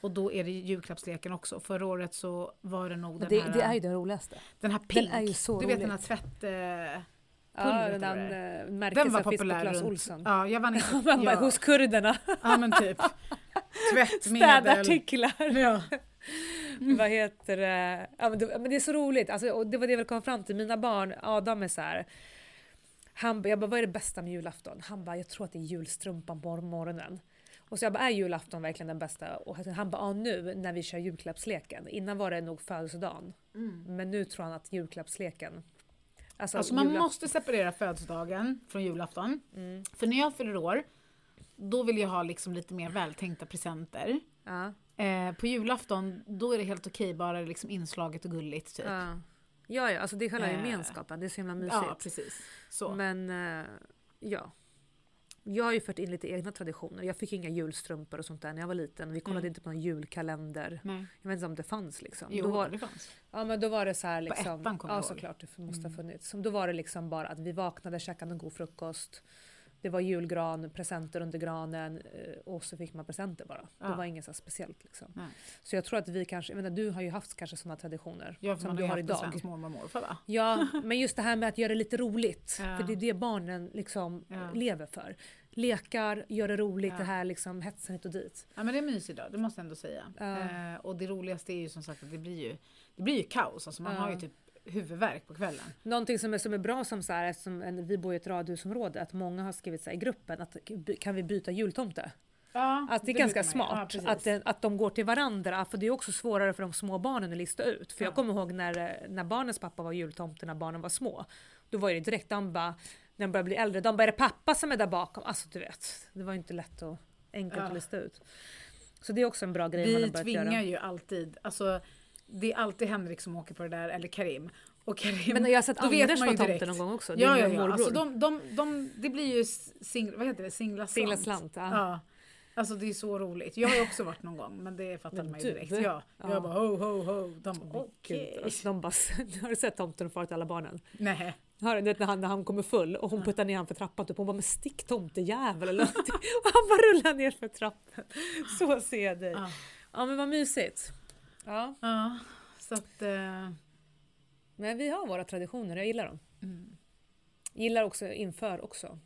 Och då är det julklappsleken också. Förra året så var det nog den det, här, det är ju den roligaste. den här pink. är ju så du vet den här tvätt... Eh, Ja, Pulver, den tror där jag eh, den märkes var av fisk på populär Clas. Ohlson. Ja, jag vann inte. Man bara, ja, hos kurderna. ja, men typ. Tvättmedel. Städartiklar. Ja. Vad heter det? Ja, men, det, men det är så roligt. Alltså, och det var det jag kom fram till. Mina barn, Adam är så här. Han, jag bara, vad är det bästa med julafton? Han bara, jag tror att det är julstrumpan på morgonen. Och så jag bara, är julafton verkligen den bästa? Och han bara, ja nu när vi kör julklappsleken. Innan var det nog födelsedagen. Men nu tror han att julklappsleken... Alltså, Alltså man julaf- måste separera födelsedagen från julafton. Mm. För när jag fyller år, då vill jag ha liksom lite mer vältänkta presenter. Ja, Eh, på julafton, då är det helt okej, bara liksom inslaget och gulligt typ. ja. ja, ja, alltså det är själva Eh, gemenskapen. Det är så himla mysigt. Ja, precis. Så. Men eh, ja. Jag har ju fört in lite egna traditioner. Jag fick inga julstrumpor och sånt där när jag var liten. Vi kollade Nej. inte på någon julkalender. Nej. Jag vet inte om det fanns liksom. Jo, då var, det fanns. ja men då var det så här liksom. ettan kommer ja såklart, det måste ha funnits. Som Då var det liksom bara att vi vaknade, käkade en god frukost. Det var julgran, presenter under granen eh, och så fick man presenter bara. Det Ja. var inget så speciellt liksom. Nej. Så jag tror att vi kanske, jag menar, du har ju haft kanske sådana traditioner Ja, som man du har har ju haft en idag. svensk mormor och morfar va? Ja, men just det här med att göra det lite roligt. Ja. För det är det barnen liksom Ja. lever för. Lekar, gör det roligt, Ja. det här liksom hetsen hit och dit. Ja men det är mysigt då, det måste jag ändå säga. Ja. Eh, och det roligaste är ju som sagt att det blir ju, det blir ju kaos. Alltså man Ja. har ju typ huvudvärk på kvällen. Någonting som är, som är bra som så här, eftersom en, vi bor i ett radhusområde, att många har skrivit så i gruppen att kan vi byta jultomte? Ja, Alltså det är ganska man ju. smart Ja, att, det- att de går till varandra, för det är också svårare för de små barnen att lista ut. För jag Ja. kommer ihåg när, när barnens pappa var jultomte när barnen var små. Då var det direkt, de bara, när de började bli äldre, de bara är det pappa som är där bakom? Alltså du vet, det var ju inte lätt och enkelt att lista ut. Så det är också en bra grej man Vi har börjat tvingar göra. ju alltid, alltså det är alltid Henrik som åker på det där, eller Karim. Och Karim Men jag har sett Anders vara tomte någon gång också. Ja, ja, ja. Alltså de, de, de, det blir ju sing, vad heter det? singla slant. Singla slant, ja. Ja. Alltså det är så roligt. Jag har också varit någon gång men det fattade Men man ju direkt. Ja, Ja. jag bara ho ho ho. De bara okej. alltså, de bara, har du sett tomten och far till alla barnen? Nej. Har du när han, när han kommer full och hon puttar ner honom för trappan typ, hon bara men stick tomtejävel eller någonting. Och han bara rullar ner för trappan. Så ser jag dig. Ja. Ja men vad mysigt. Ja, Ja, så att... Eh, men vi har våra traditioner, jag gillar dem. mm. Gillar också inför också.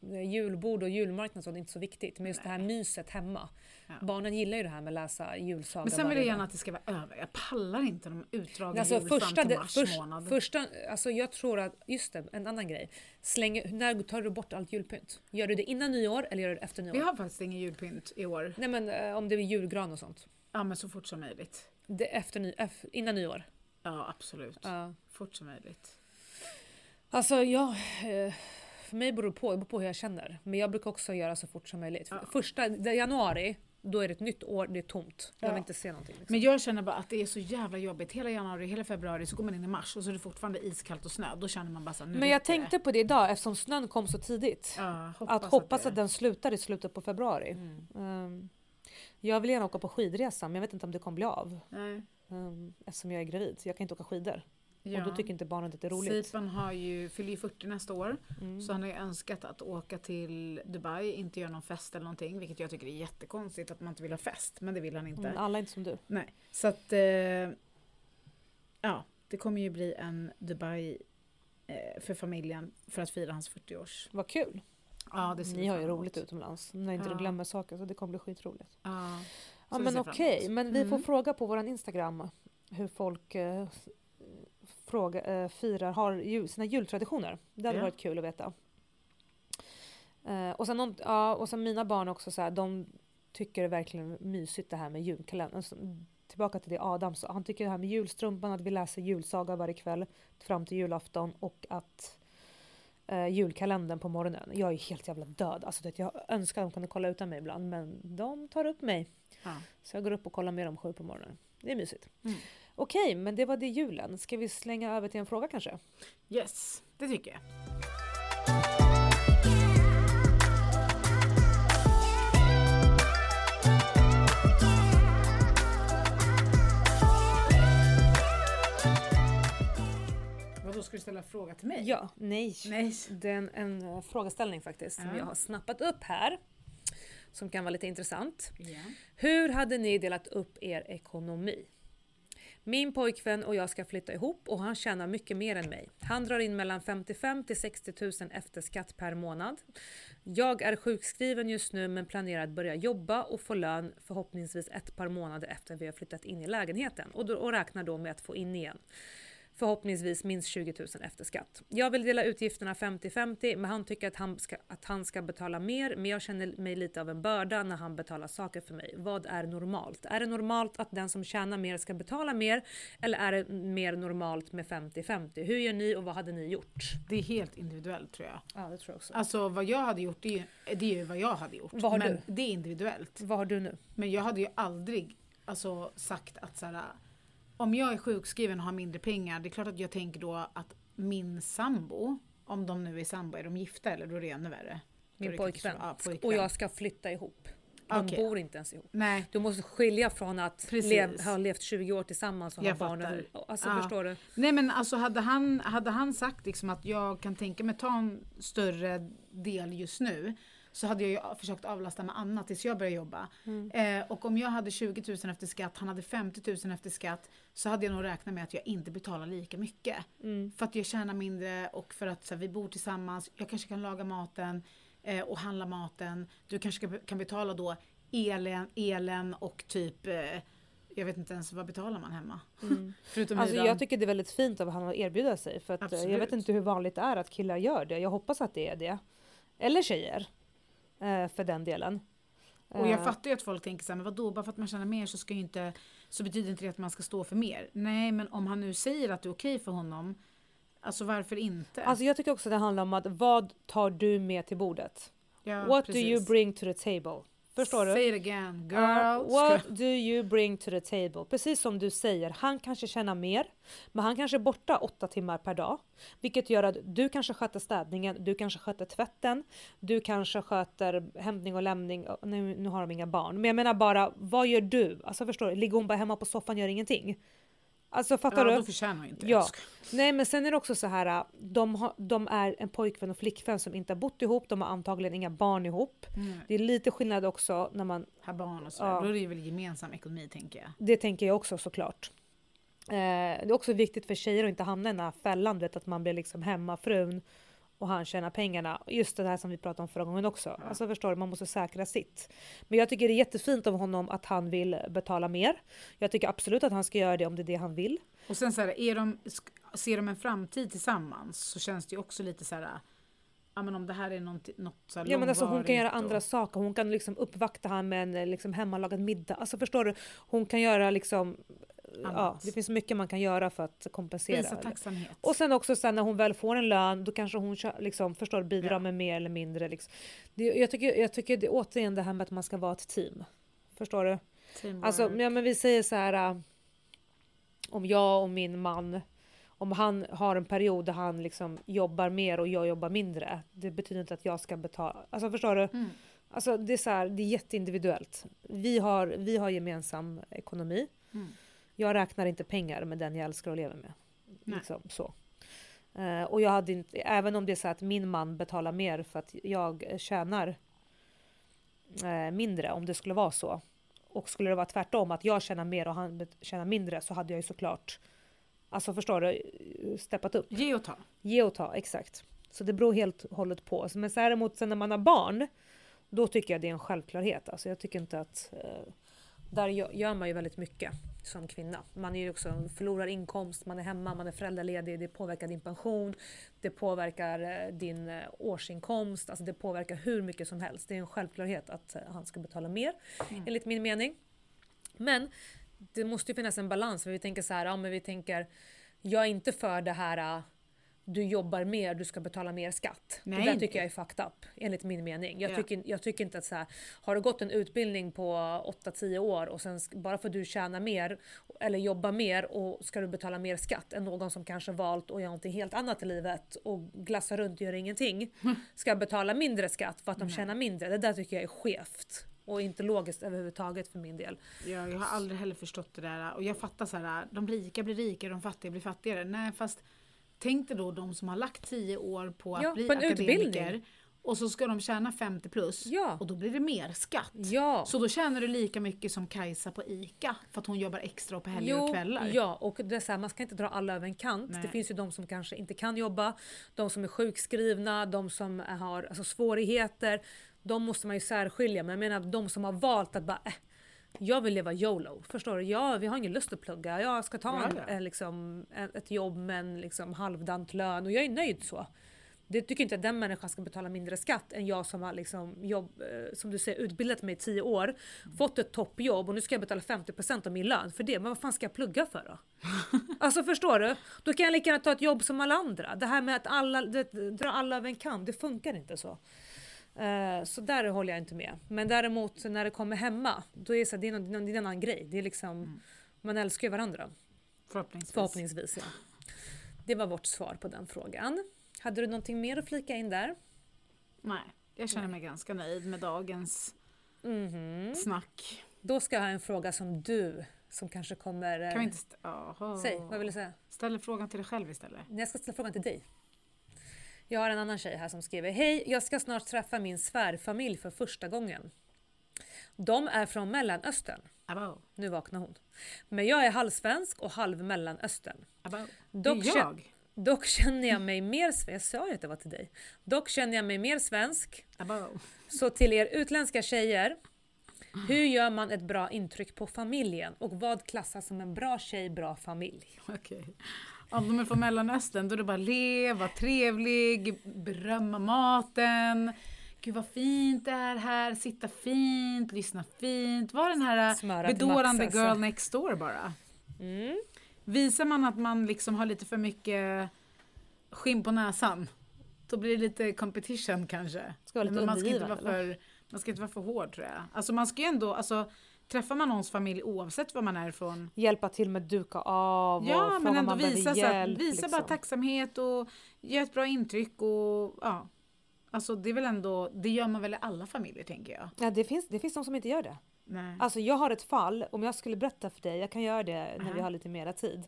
Det Julbord och julmarknad och sånt är inte så viktigt, men just det här myset hemma. Ja. Barnen gillar ju det här med att läsa julsaga Men sen vill jag gärna att det ska vara över. Jag pallar inte de utdragna Alltså jul fram första, till det, mars först, månad. första, alltså jag tror att, just det, en annan grej. Släng, när tar du bort allt julpynt? Gör du det innan nyår eller gör du det efter nyår? Vi har faktiskt ingen julpynt i år. Nej men eh, om det är julgran och sånt. Ja men så fort som möjligt. Det efter ny, innan nyår. Ja absolut. Ja. Fort som möjligt. Alltså jag, eh, för mig beror det på, beror på hur jag känner. Men jag brukar också göra så fort som möjligt. Ja. Första januari, då är det ett nytt år, det är tomt. Jag Ja. vill inte se någonting. Liksom. Men jag känner bara att det är så jävla jobbigt. Hela januari, hela februari så går man in i mars och så är det fortfarande iskallt och snö. Då känner man bara så här, nu Men jag det. tänkte på det idag eftersom snön kom så tidigt. Ja, att hoppas det- att den slutar i slutet på februari. Mm. Ehm, Jag vill gärna åka på skidresa men jag vet inte om det kommer bli av. Nej. Um, eftersom jag är gravid. Så jag kan inte åka skidor. Ja. Och då tycker inte barnet att det är roligt. Sipan har ju, fyller ju 40 nästa år. Mm. Så han har ju önskat att åka till Dubai, inte göra någon fest eller någonting. Vilket jag tycker är jättekonstigt att man inte vill ha fest. Men det vill han inte. Mm, alla är inte som du. Nej. Så att, eh, ja, det kommer ju bli en Dubai eh, för familjen för att fira hans 40-års. Vad kul! Ja, Ni har ju roligt utomlands. När inte Ja. du glömmer saker så det kommer bli skitroligt. Ja. Ja men okej, emot. men vi får Mm. fråga på våran Instagram hur folk eh, fråga, eh, firar, har jul, sina jultraditioner. Det hade Ja. varit kul att veta. Eh, och, sen, någon- ja, och sen mina barn också så här, de tycker det är verkligen mysigt det här med julkalendern. Alltså, tillbaka till det Adam sa, han tycker det här med julstrumpan, att vi läser julsaga varje kväll fram till julafton och att eh, julkalendern på morgonen. Jag är helt jävla död. Alltså, det, jag önskar att de kunde kolla utan mig ibland men de tar upp mig. Ja. Så jag går upp och kollar med dem sju på morgonen. Det är mysigt. Mm. Okej, men det var det julen. Ska vi slänga över till en fråga kanske? Yes, det tycker jag. Du ställa en fråga till mig? Ja, nej. Nej. Det är en, en eh, frågeställning faktiskt som Ja. jag har snappat upp här. Som kan vara lite intressant. Ja. Hur hade ni delat upp er ekonomi? Min pojkvän och jag ska flytta ihop och han tjänar mycket mer än mig. Han drar in mellan 55 till 60 000 efter skatt per månad. Jag är sjukskriven just nu men planerar att börja jobba och få lön förhoppningsvis ett par månader efter vi har flyttat in i lägenheten och, då, och räknar då med att få in igen. Förhoppningsvis minst 20 000 efter skatt. Jag vill dela utgifterna 50-50 men han tycker att han, ska, att han ska betala mer men jag känner mig lite av en börda när han betalar saker för mig. Vad är normalt? Är det normalt att den som tjänar mer ska betala mer eller är det mer normalt med 50-50? Hur gör ni och vad hade ni gjort? Det är helt individuellt tror jag. Ja, det tror jag också. Alltså vad jag hade gjort, det är ju, det är vad jag hade gjort. Vad har men du? det är individuellt. Vad har du nu? Men jag hade ju aldrig alltså, sagt att så här, om jag är sjukskriven och har mindre pengar, det är klart att jag tänker då att min sambo, om de nu är sambo, är de gifta eller då är det ännu värre. Min det pojkvän. Ja, pojkvän. Och jag ska flytta ihop. De Okej. bor inte ens ihop. Nej, Du måste skilja från att lev, ha levt 20 år tillsammans och Jag ha barn. fattar. Och, alltså Ja. förstår du? Nej men alltså hade han, hade han sagt liksom att jag kan tänka mig ta en större del just nu så hade jag ju försökt avlasta med annat tills jag började jobba. Mm. Eh, och om jag hade 20 000 efter skatt, han hade 50 000 efter skatt så hade jag nog räknat med att jag inte betalar lika mycket. Mm. För att jag tjänar mindre och för att så här, vi bor tillsammans, jag kanske kan laga maten eh, och handla maten. Du kanske kan, betala då elen, elen och typ, eh, jag vet inte ens vad betalar man hemma? Förutom Alltså hyran. jag tycker det är väldigt fint av honom att erbjuda sig. För att eh, jag vet inte hur vanligt det är att killar gör det. Jag hoppas att det är det. Eller tjejer. Eh, För den delen. Och jag Eh, fattar ju att folk tänker så här, men vadå, bara för att man tjänar mer så ska ju inte, så betyder inte det att man ska stå för mer. Nej, men om han nu säger att det är okej för honom, alltså varför inte? Alltså jag tycker också det handlar om att vad tar du med till bordet? ja, What do precis. you bring to the table? Förstår du? Say it again, girl. Uh, what do you bring to the table? Precis som du säger, han kanske tjänar mer, men han kanske är borta åtta timmar per dag. Vilket gör att du kanske sköter städningen, du kanske sköter tvätten, du kanske sköter hämtning och lämning. Nu, nu har de inga barn, men jag menar bara, vad gör du? Alltså förstår du? Ligger hon bara hemma på soffan och gör ingenting? Alltså fattar ja, du? då förtjänar inte Ja. Nej men sen är det också så här, äh, de, har, de är en pojkvän och flickvän som inte har bott ihop, de har antagligen inga barn ihop. Mm. Det är lite skillnad också när man Ha barn och sådär. Ja. Då är det väl gemensam ekonomi tänker jag. Det tänker jag också såklart. Eh, det är också viktigt för tjejer att inte hamna i den här fällan, du vet, att man blir liksom hemmafrun och han tjänar pengarna. Just det här som vi pratade om förra gången också. Alltså förstår du, man måste säkra sitt. Men jag tycker det är jättefint av honom att han vill betala mer. Jag tycker absolut att han ska göra det om det är det han vill. Och sen så här, är de, ser de en framtid tillsammans så känns det ju också lite så här, ja men om det här är något, något så här Ja men alltså hon kan göra långvarigt andra och- saker. Hon kan liksom uppvakta han med en liksom hemmalagad middag. Alltså förstår du? Hon kan göra liksom... Ja, det finns mycket man kan göra för att kompensera. Visa tacksamhet. Och sen också sen när hon väl får en lön, då kanske hon liksom, förstår, bidrar Ja. med mer eller mindre. Liksom. Det, jag, tycker, jag tycker det återigen det här med att man ska vara ett team. Förstår du? Teamwork. Alltså, ja, men vi säger så här. äh, Om jag och min man, om han har en period där han liksom jobbar mer och jag jobbar mindre. Det betyder inte att jag ska betala. Alltså förstår du? Mm. Alltså det är, så här, det är jätteindividuellt. Vi har, vi har gemensam ekonomi. Mm. Jag räknar inte pengar med den jag älskar och lever med. Liksom, så. Eh, och jag hade inte, även om det är så att min man betalar mer för att jag tjänar eh, mindre, om det skulle vara så. Och skulle det vara tvärtom, att jag tjänar mer och han tjänar mindre, så hade jag ju såklart, alltså förstår du, steppat upp. Ge och ta. Ge och ta, exakt. Så det beror helt och hållet på. Men så däremot sen när man har barn, då tycker jag det är en självklarhet. Alltså jag tycker inte att... Eh, där gö- gör man ju väldigt mycket som kvinna. Man är också, förlorar inkomst, man är hemma, man är föräldraledig, det påverkar din pension, det påverkar eh, din eh, årsinkomst, alltså det påverkar hur mycket som helst. Det är en självklarhet att eh, han ska betala mer, Mm. enligt min mening. Men det måste ju finnas en balans, för vi tänker så här, ja men vi tänker, jag är inte för det här du jobbar mer, du ska betala mer skatt. Nej, det där tycker jag är fucked up, enligt min mening. Jag, Ja. tycker, jag tycker inte att så här, har du gått en utbildning på 8-10 år och sen bara för att du tjänar mer eller jobbar mer och ska du betala mer skatt än någon som kanske valt att göra något helt annat i livet och glassa runt och göra ingenting ska betala mindre skatt för att de Nej. tjänar mindre. Det där tycker jag är skevt och inte logiskt överhuvudtaget för min del. Ja, jag har aldrig heller förstått det där. Och jag fattar så här, de rika blir rikare, de fattiga blir fattigare. Nej, fast tänk dig då de som har lagt 10 år på att Ja, bli på akademiker. utbildning. Och så ska de tjäna 50 plus. Ja. Och då blir det mer skatt. Ja. Så då tjänar du lika mycket som Kajsa på ICA. För att hon jobbar extra på helger och kvällar. Ja, och det är så här, man ska inte dra alla över en kant. Nej. Det finns ju de som kanske inte kan jobba, de som är sjukskrivna, de som har alltså, svårigheter. De måste man ju särskilja. Men jag menar de som har valt att bara äh, jag vill leva YOLO. Förstår du? Ja, vi har ingen lust att plugga. Jag ska ta en, Ja, ja. eh, liksom, ett jobb med en liksom, halvdant lön och jag är nöjd så. Det tycker inte att den människan ska betala mindre skatt än jag som har liksom jobb, eh, som du säger, utbildat mig i tio år, fått ett toppjobb och nu ska jag betala 50% av min lön för det. Men vad fan ska jag plugga för då? alltså förstår du? Då kan jag lika gärna ta ett jobb som alla andra. Det här med att alla, det, dra alla över en kam, det funkar inte så. Eh, så där håller jag inte med. Men däremot när det kommer hemma, då är det, så, här, det, är någon, det är en annan grej. Det är liksom, Man älskar ju varandra. Förhoppningsvis. Förhoppningsvis ja. Det var vårt svar på den frågan. Hade du någonting mer att flika in där? Nej, jag känner mig ganska nöjd med dagens Mhm. snack. Då ska jag ha en fråga som du, som kanske kommer... eh, Kan vi inte... St-. Säg, vad vill du säga? Ställ frågan till dig själv istället. Nej, Jag ska ställa frågan till dig. Jag har en annan tjej här som skriver Hej, jag ska snart träffa min svärfamilj för första gången. De är från Mellanöstern. Abo. Nu vaknar hon. Men jag är halvsvensk och halv Mellanöstern. Abo. Dock, jag. dock känner jag mig mer svensk. Jag sa ju att det var till dig. Dock känner jag mig mer svensk. Abo. Så till er utländska tjejer. Hur gör man ett bra intryck på familjen? Och vad klassas som en bra tjej, bra familj? Okej. Om de är från Mellanöstern då är det bara le, vara trevlig, berömma maten. Gud vad fint det är här, sitta fint, lyssna fint. Var den här Smöra till bedårande max, girl next door bara. Mm. Visar man att man liksom har lite för mycket skinn på näsan, då blir det lite competition kanske. Ska lite Men man ska, inte vara för, man ska inte vara för hård tror jag. Alltså man ska ju ändå, alltså träffar man någons familj oavsett var man är ifrån, Hjälpa till med duka av och Ja, fråga men ändå man visa, hjälp. visa bara liksom. tacksamhet och ge ett bra intryck och ja. Alltså det är väl ändå, det gör man väl i alla familjer tänker jag. Ja, det, finns, det finns de som inte gör det. Nej. Alltså jag har ett fall, om jag skulle berätta för dig, jag kan göra det när vi Aha. har lite mera tid.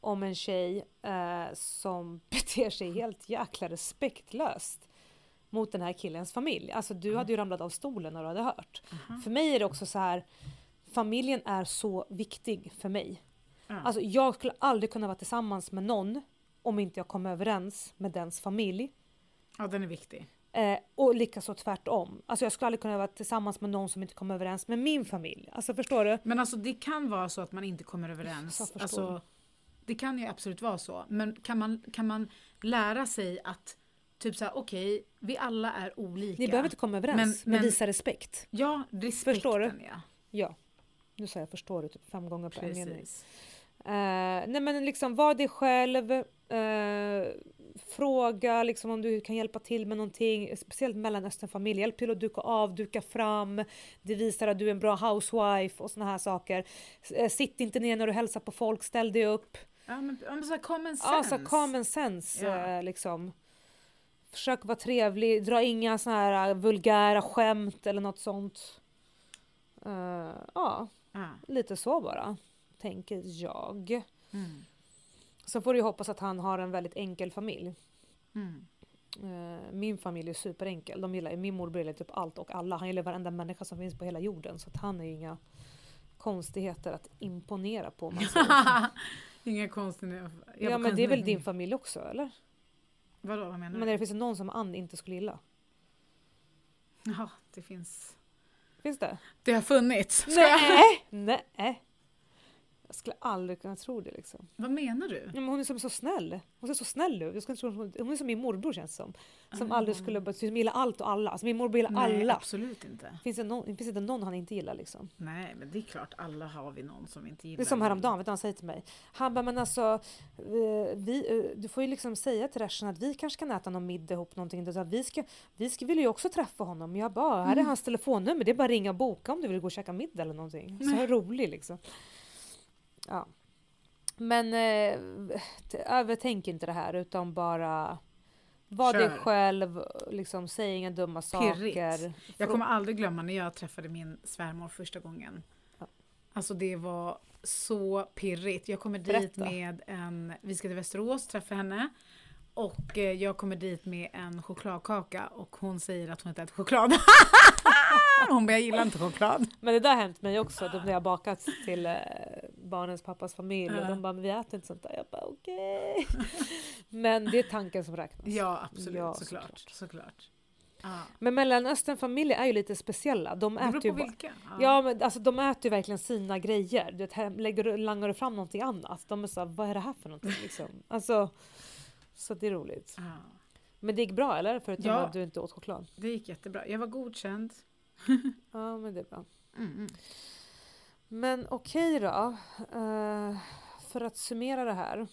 Om en tjej eh, som beter sig helt jäkla respektlöst mot den här killens familj. Alltså du hade ju ramlat av stolen när du hade hört. Aha. För mig är det också så här, familjen är så viktig för mig. Ja. Alltså jag skulle aldrig kunna vara tillsammans med någon om inte jag kom överens med dens familj. ja, den är viktig. Eh, och likaså tvärtom. Alltså jag skulle aldrig kunna vara tillsammans med någon som inte kommer överens med min familj. Alltså förstår du? Men alltså det kan vara så att man inte kommer överens. Alltså, det kan ju absolut vara så. Men kan man, kan man lära sig att typ såhär, okej, vi alla är olika. Ni behöver inte komma överens, men, Men- men- visa respekt. Ja, respekten Förstår du? ja. Ja. Nu sa jag förstår du typ fem gånger på en mening. Precis. Eh, nej men liksom var dig själv. eh, fråga liksom om du kan hjälpa till med någonting. Speciellt mellanösternfamilj. Hjälp till att duka av, duka fram. Det visar att du är en bra housewife och såna här saker. Eh, sitt inte ner när du hälsar på folk, ställ dig upp. Ja men, ja, men så här common sense. Alltså common sense Ja. eh, liksom. Försök vara trevlig, dra inga såna här äh, vulgära skämt eller något sånt. Eh, ja, Ja. lite så bara, tänker jag. Mm. Så får du ju hoppas att han har en väldigt enkel familj. Mm. Eh, Min familj är superenkel. De gillar, min morbror gillar typ allt och alla. Han gillar varenda människa som finns på hela jorden. Så att han är ju inga konstigheter att imponera på. man. Inga konstigheter. ja men det är väl din familj också eller? Vadå, vad menar Men du? det finns det någon som Ann inte skulle gilla? Ja, det finns. Finns det? Det har funnits. Nej! Nej! Jag skulle aldrig kunna tro det liksom. Vad menar du? Ja, men hon är som så snäll. Hon ser så snäll ut. Jag skulle tro hon, hon är som min morbror känns som. Som aldrig skulle som gillar allt och alla. Alltså min morbror gillar Nej, alla. absolut inte. Finns det, någon, finns det inte någon han inte gillar liksom? Nej, men det är klart, alla har vi någon som vi inte gillar. Det är som häromdagen, vet du vad han säger till mig? Han bara, men alltså, eh, vi, eh, du får ju liksom säga till Reshan att vi kanske kan äta någon middag ihop någonting. Vi, ska, vi ska, vill ju också träffa honom. Jag bara, här är Mm. hans telefonnummer, det är bara att ringa och boka om du vill gå och käka middag eller någonting. Så här rolig liksom. Ja. Men eh, övertänk inte det här utan bara var dig själv, liksom, säg inga dumma saker. Pirrigt. Jag kommer aldrig glömma när jag träffade min svärmor första gången. Ja. Alltså det var så pirrigt. Jag kommer dit Berätta. med en, vi ska till Västerås, träffa henne. Och eh, jag kommer dit med en chokladkaka och hon säger att hon inte äter choklad. hon bara, jag gillar inte choklad. Men det där har hänt mig också, då när jag har bakat till eh, barnens pappas familj och de bara, vi äter inte sånt där. Jag bara, okej. Men det är tanken som räknas. Ja, absolut. Ja, såklart. såklart. såklart. Ja. Men Mellanösternfamiljer är ju lite speciella. De Det äter ju beror på bara, vilka. Ja men alltså de äter ju verkligen sina grejer. Du vet, här lägger, langar du fram någonting annat. De är såhär, vad är det här för någonting liksom? Alltså, så det är roligt. Ja. Men det gick bra eller? Förutom Ja. att du inte åt choklad. Det gick jättebra. Jag var godkänd. Ja men det är bra. Mm. Men okej då. Eh, för att summera det här.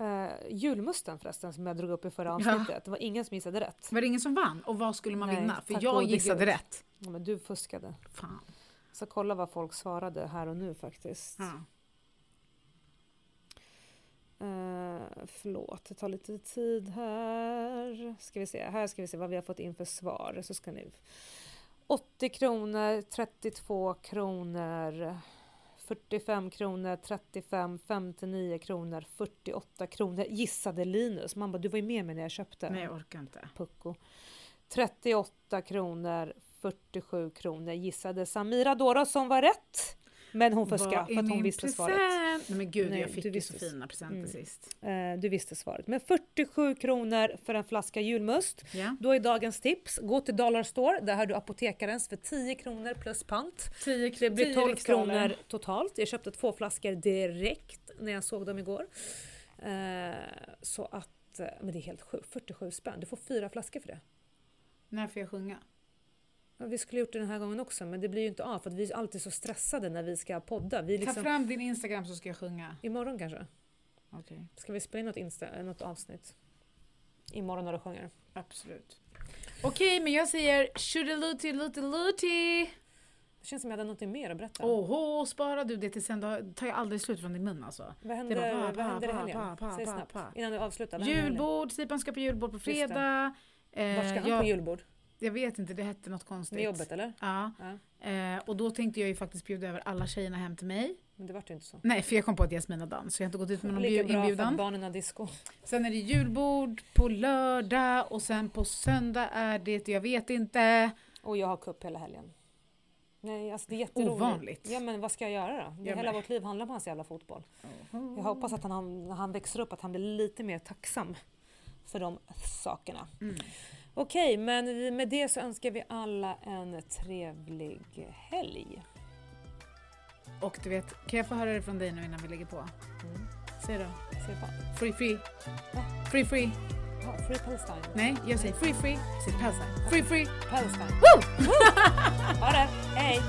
Uh, julmusten förresten som jag drog upp i förra Ja. avsnittet. Det var ingen som gissade rätt. Var det ingen som vann? Och vad skulle man Nej, vinna? För jag gissade gud. rätt. Ja, men du fuskade. Fan. Så kolla vad folk svarade här och nu faktiskt. Ja. Uh, förlåt, det tar lite tid här. Ska vi se, här ska vi se vad vi har fått in för svar. Så ska ni... 80 kronor, 32 kronor, 45 kronor, 35, 59 kronor, 48 kronor. Gissade Linus. Man bara, du var ju med mig när jag köpte Nej, jag orkar inte. Pucko. 38 kronor, 47 kronor gissade Samira Dora som var rätt. Men hon fuskade för att hon visste svaret. Nej men gud, Nej, jag fick ju så fina presenter Mm. sist. Eh, du visste svaret. Men 47 kronor för en flaska julmust. Ja. Då är dagens tips, gå till Dollar Store. Där har du apotekarens för 10 kronor plus pant. 10, Det blir 12 kronor totalt. Jag köpte två flaskor direkt när jag såg dem igår. Eh, så att, eh, men det är helt sjukt, 47 spänn. Du får fyra flaskor för det. När får jag sjunga? Ja, vi skulle gjort det den här gången också men det blir ju inte av för att vi är alltid så stressade när vi ska podda. Vi Ta liksom, fram din Instagram så ska jag sjunga. Imorgon kanske? Okej, Ska vi spela in något, insta, något avsnitt? Imorgon när du sjunger. absolut. Okej, men jag säger tjuriluti luti luti. Det känns som jag hade något mer att berätta. Oho, sparar du det till sen då tar jag aldrig slut från din mun alltså. vad händer, det var pa, vad händer i pa, helgen? pa, pa, Säg pa, snabbt pa. innan du avslutar. I? Julbord, Sipan ska på julbord på fredag. Eh, Var ska han jag, på julbord? Jag vet inte, det hette något konstigt. Med jobbet eller? Ja. Ja. Eh, och då tänkte jag ju faktiskt bjuda över alla tjejerna hem till mig. Men det vart ju inte så. Nej, för jag kom på att Jasmin har dans, så jag har inte gått ut med någon Lika bjud- bra för inbjudan. barnen har disco. Sen är det julbord på lördag och sen på söndag är det, jag vet inte. Och jag har cup hela helgen. Nej, alltså det är jätteroligt. Ovanligt. Ja men vad ska jag göra då? Det, hela vårt liv handlar om hans jävla fotboll. Jag hoppas att han, när han växer upp att han blir lite mer tacksam för de sakerna. Mm. Okej, men med det så önskar vi alla en trevlig helg. Och du vet, kan jag få höra det från dig nu innan vi lägger på? Mm. Säg då. Säg bara. Free free. Va? Free free. Ja, Free Palestine. Nej, jag säger free free. Säg Palestine. Free free. Palestine. Ha det! Hej!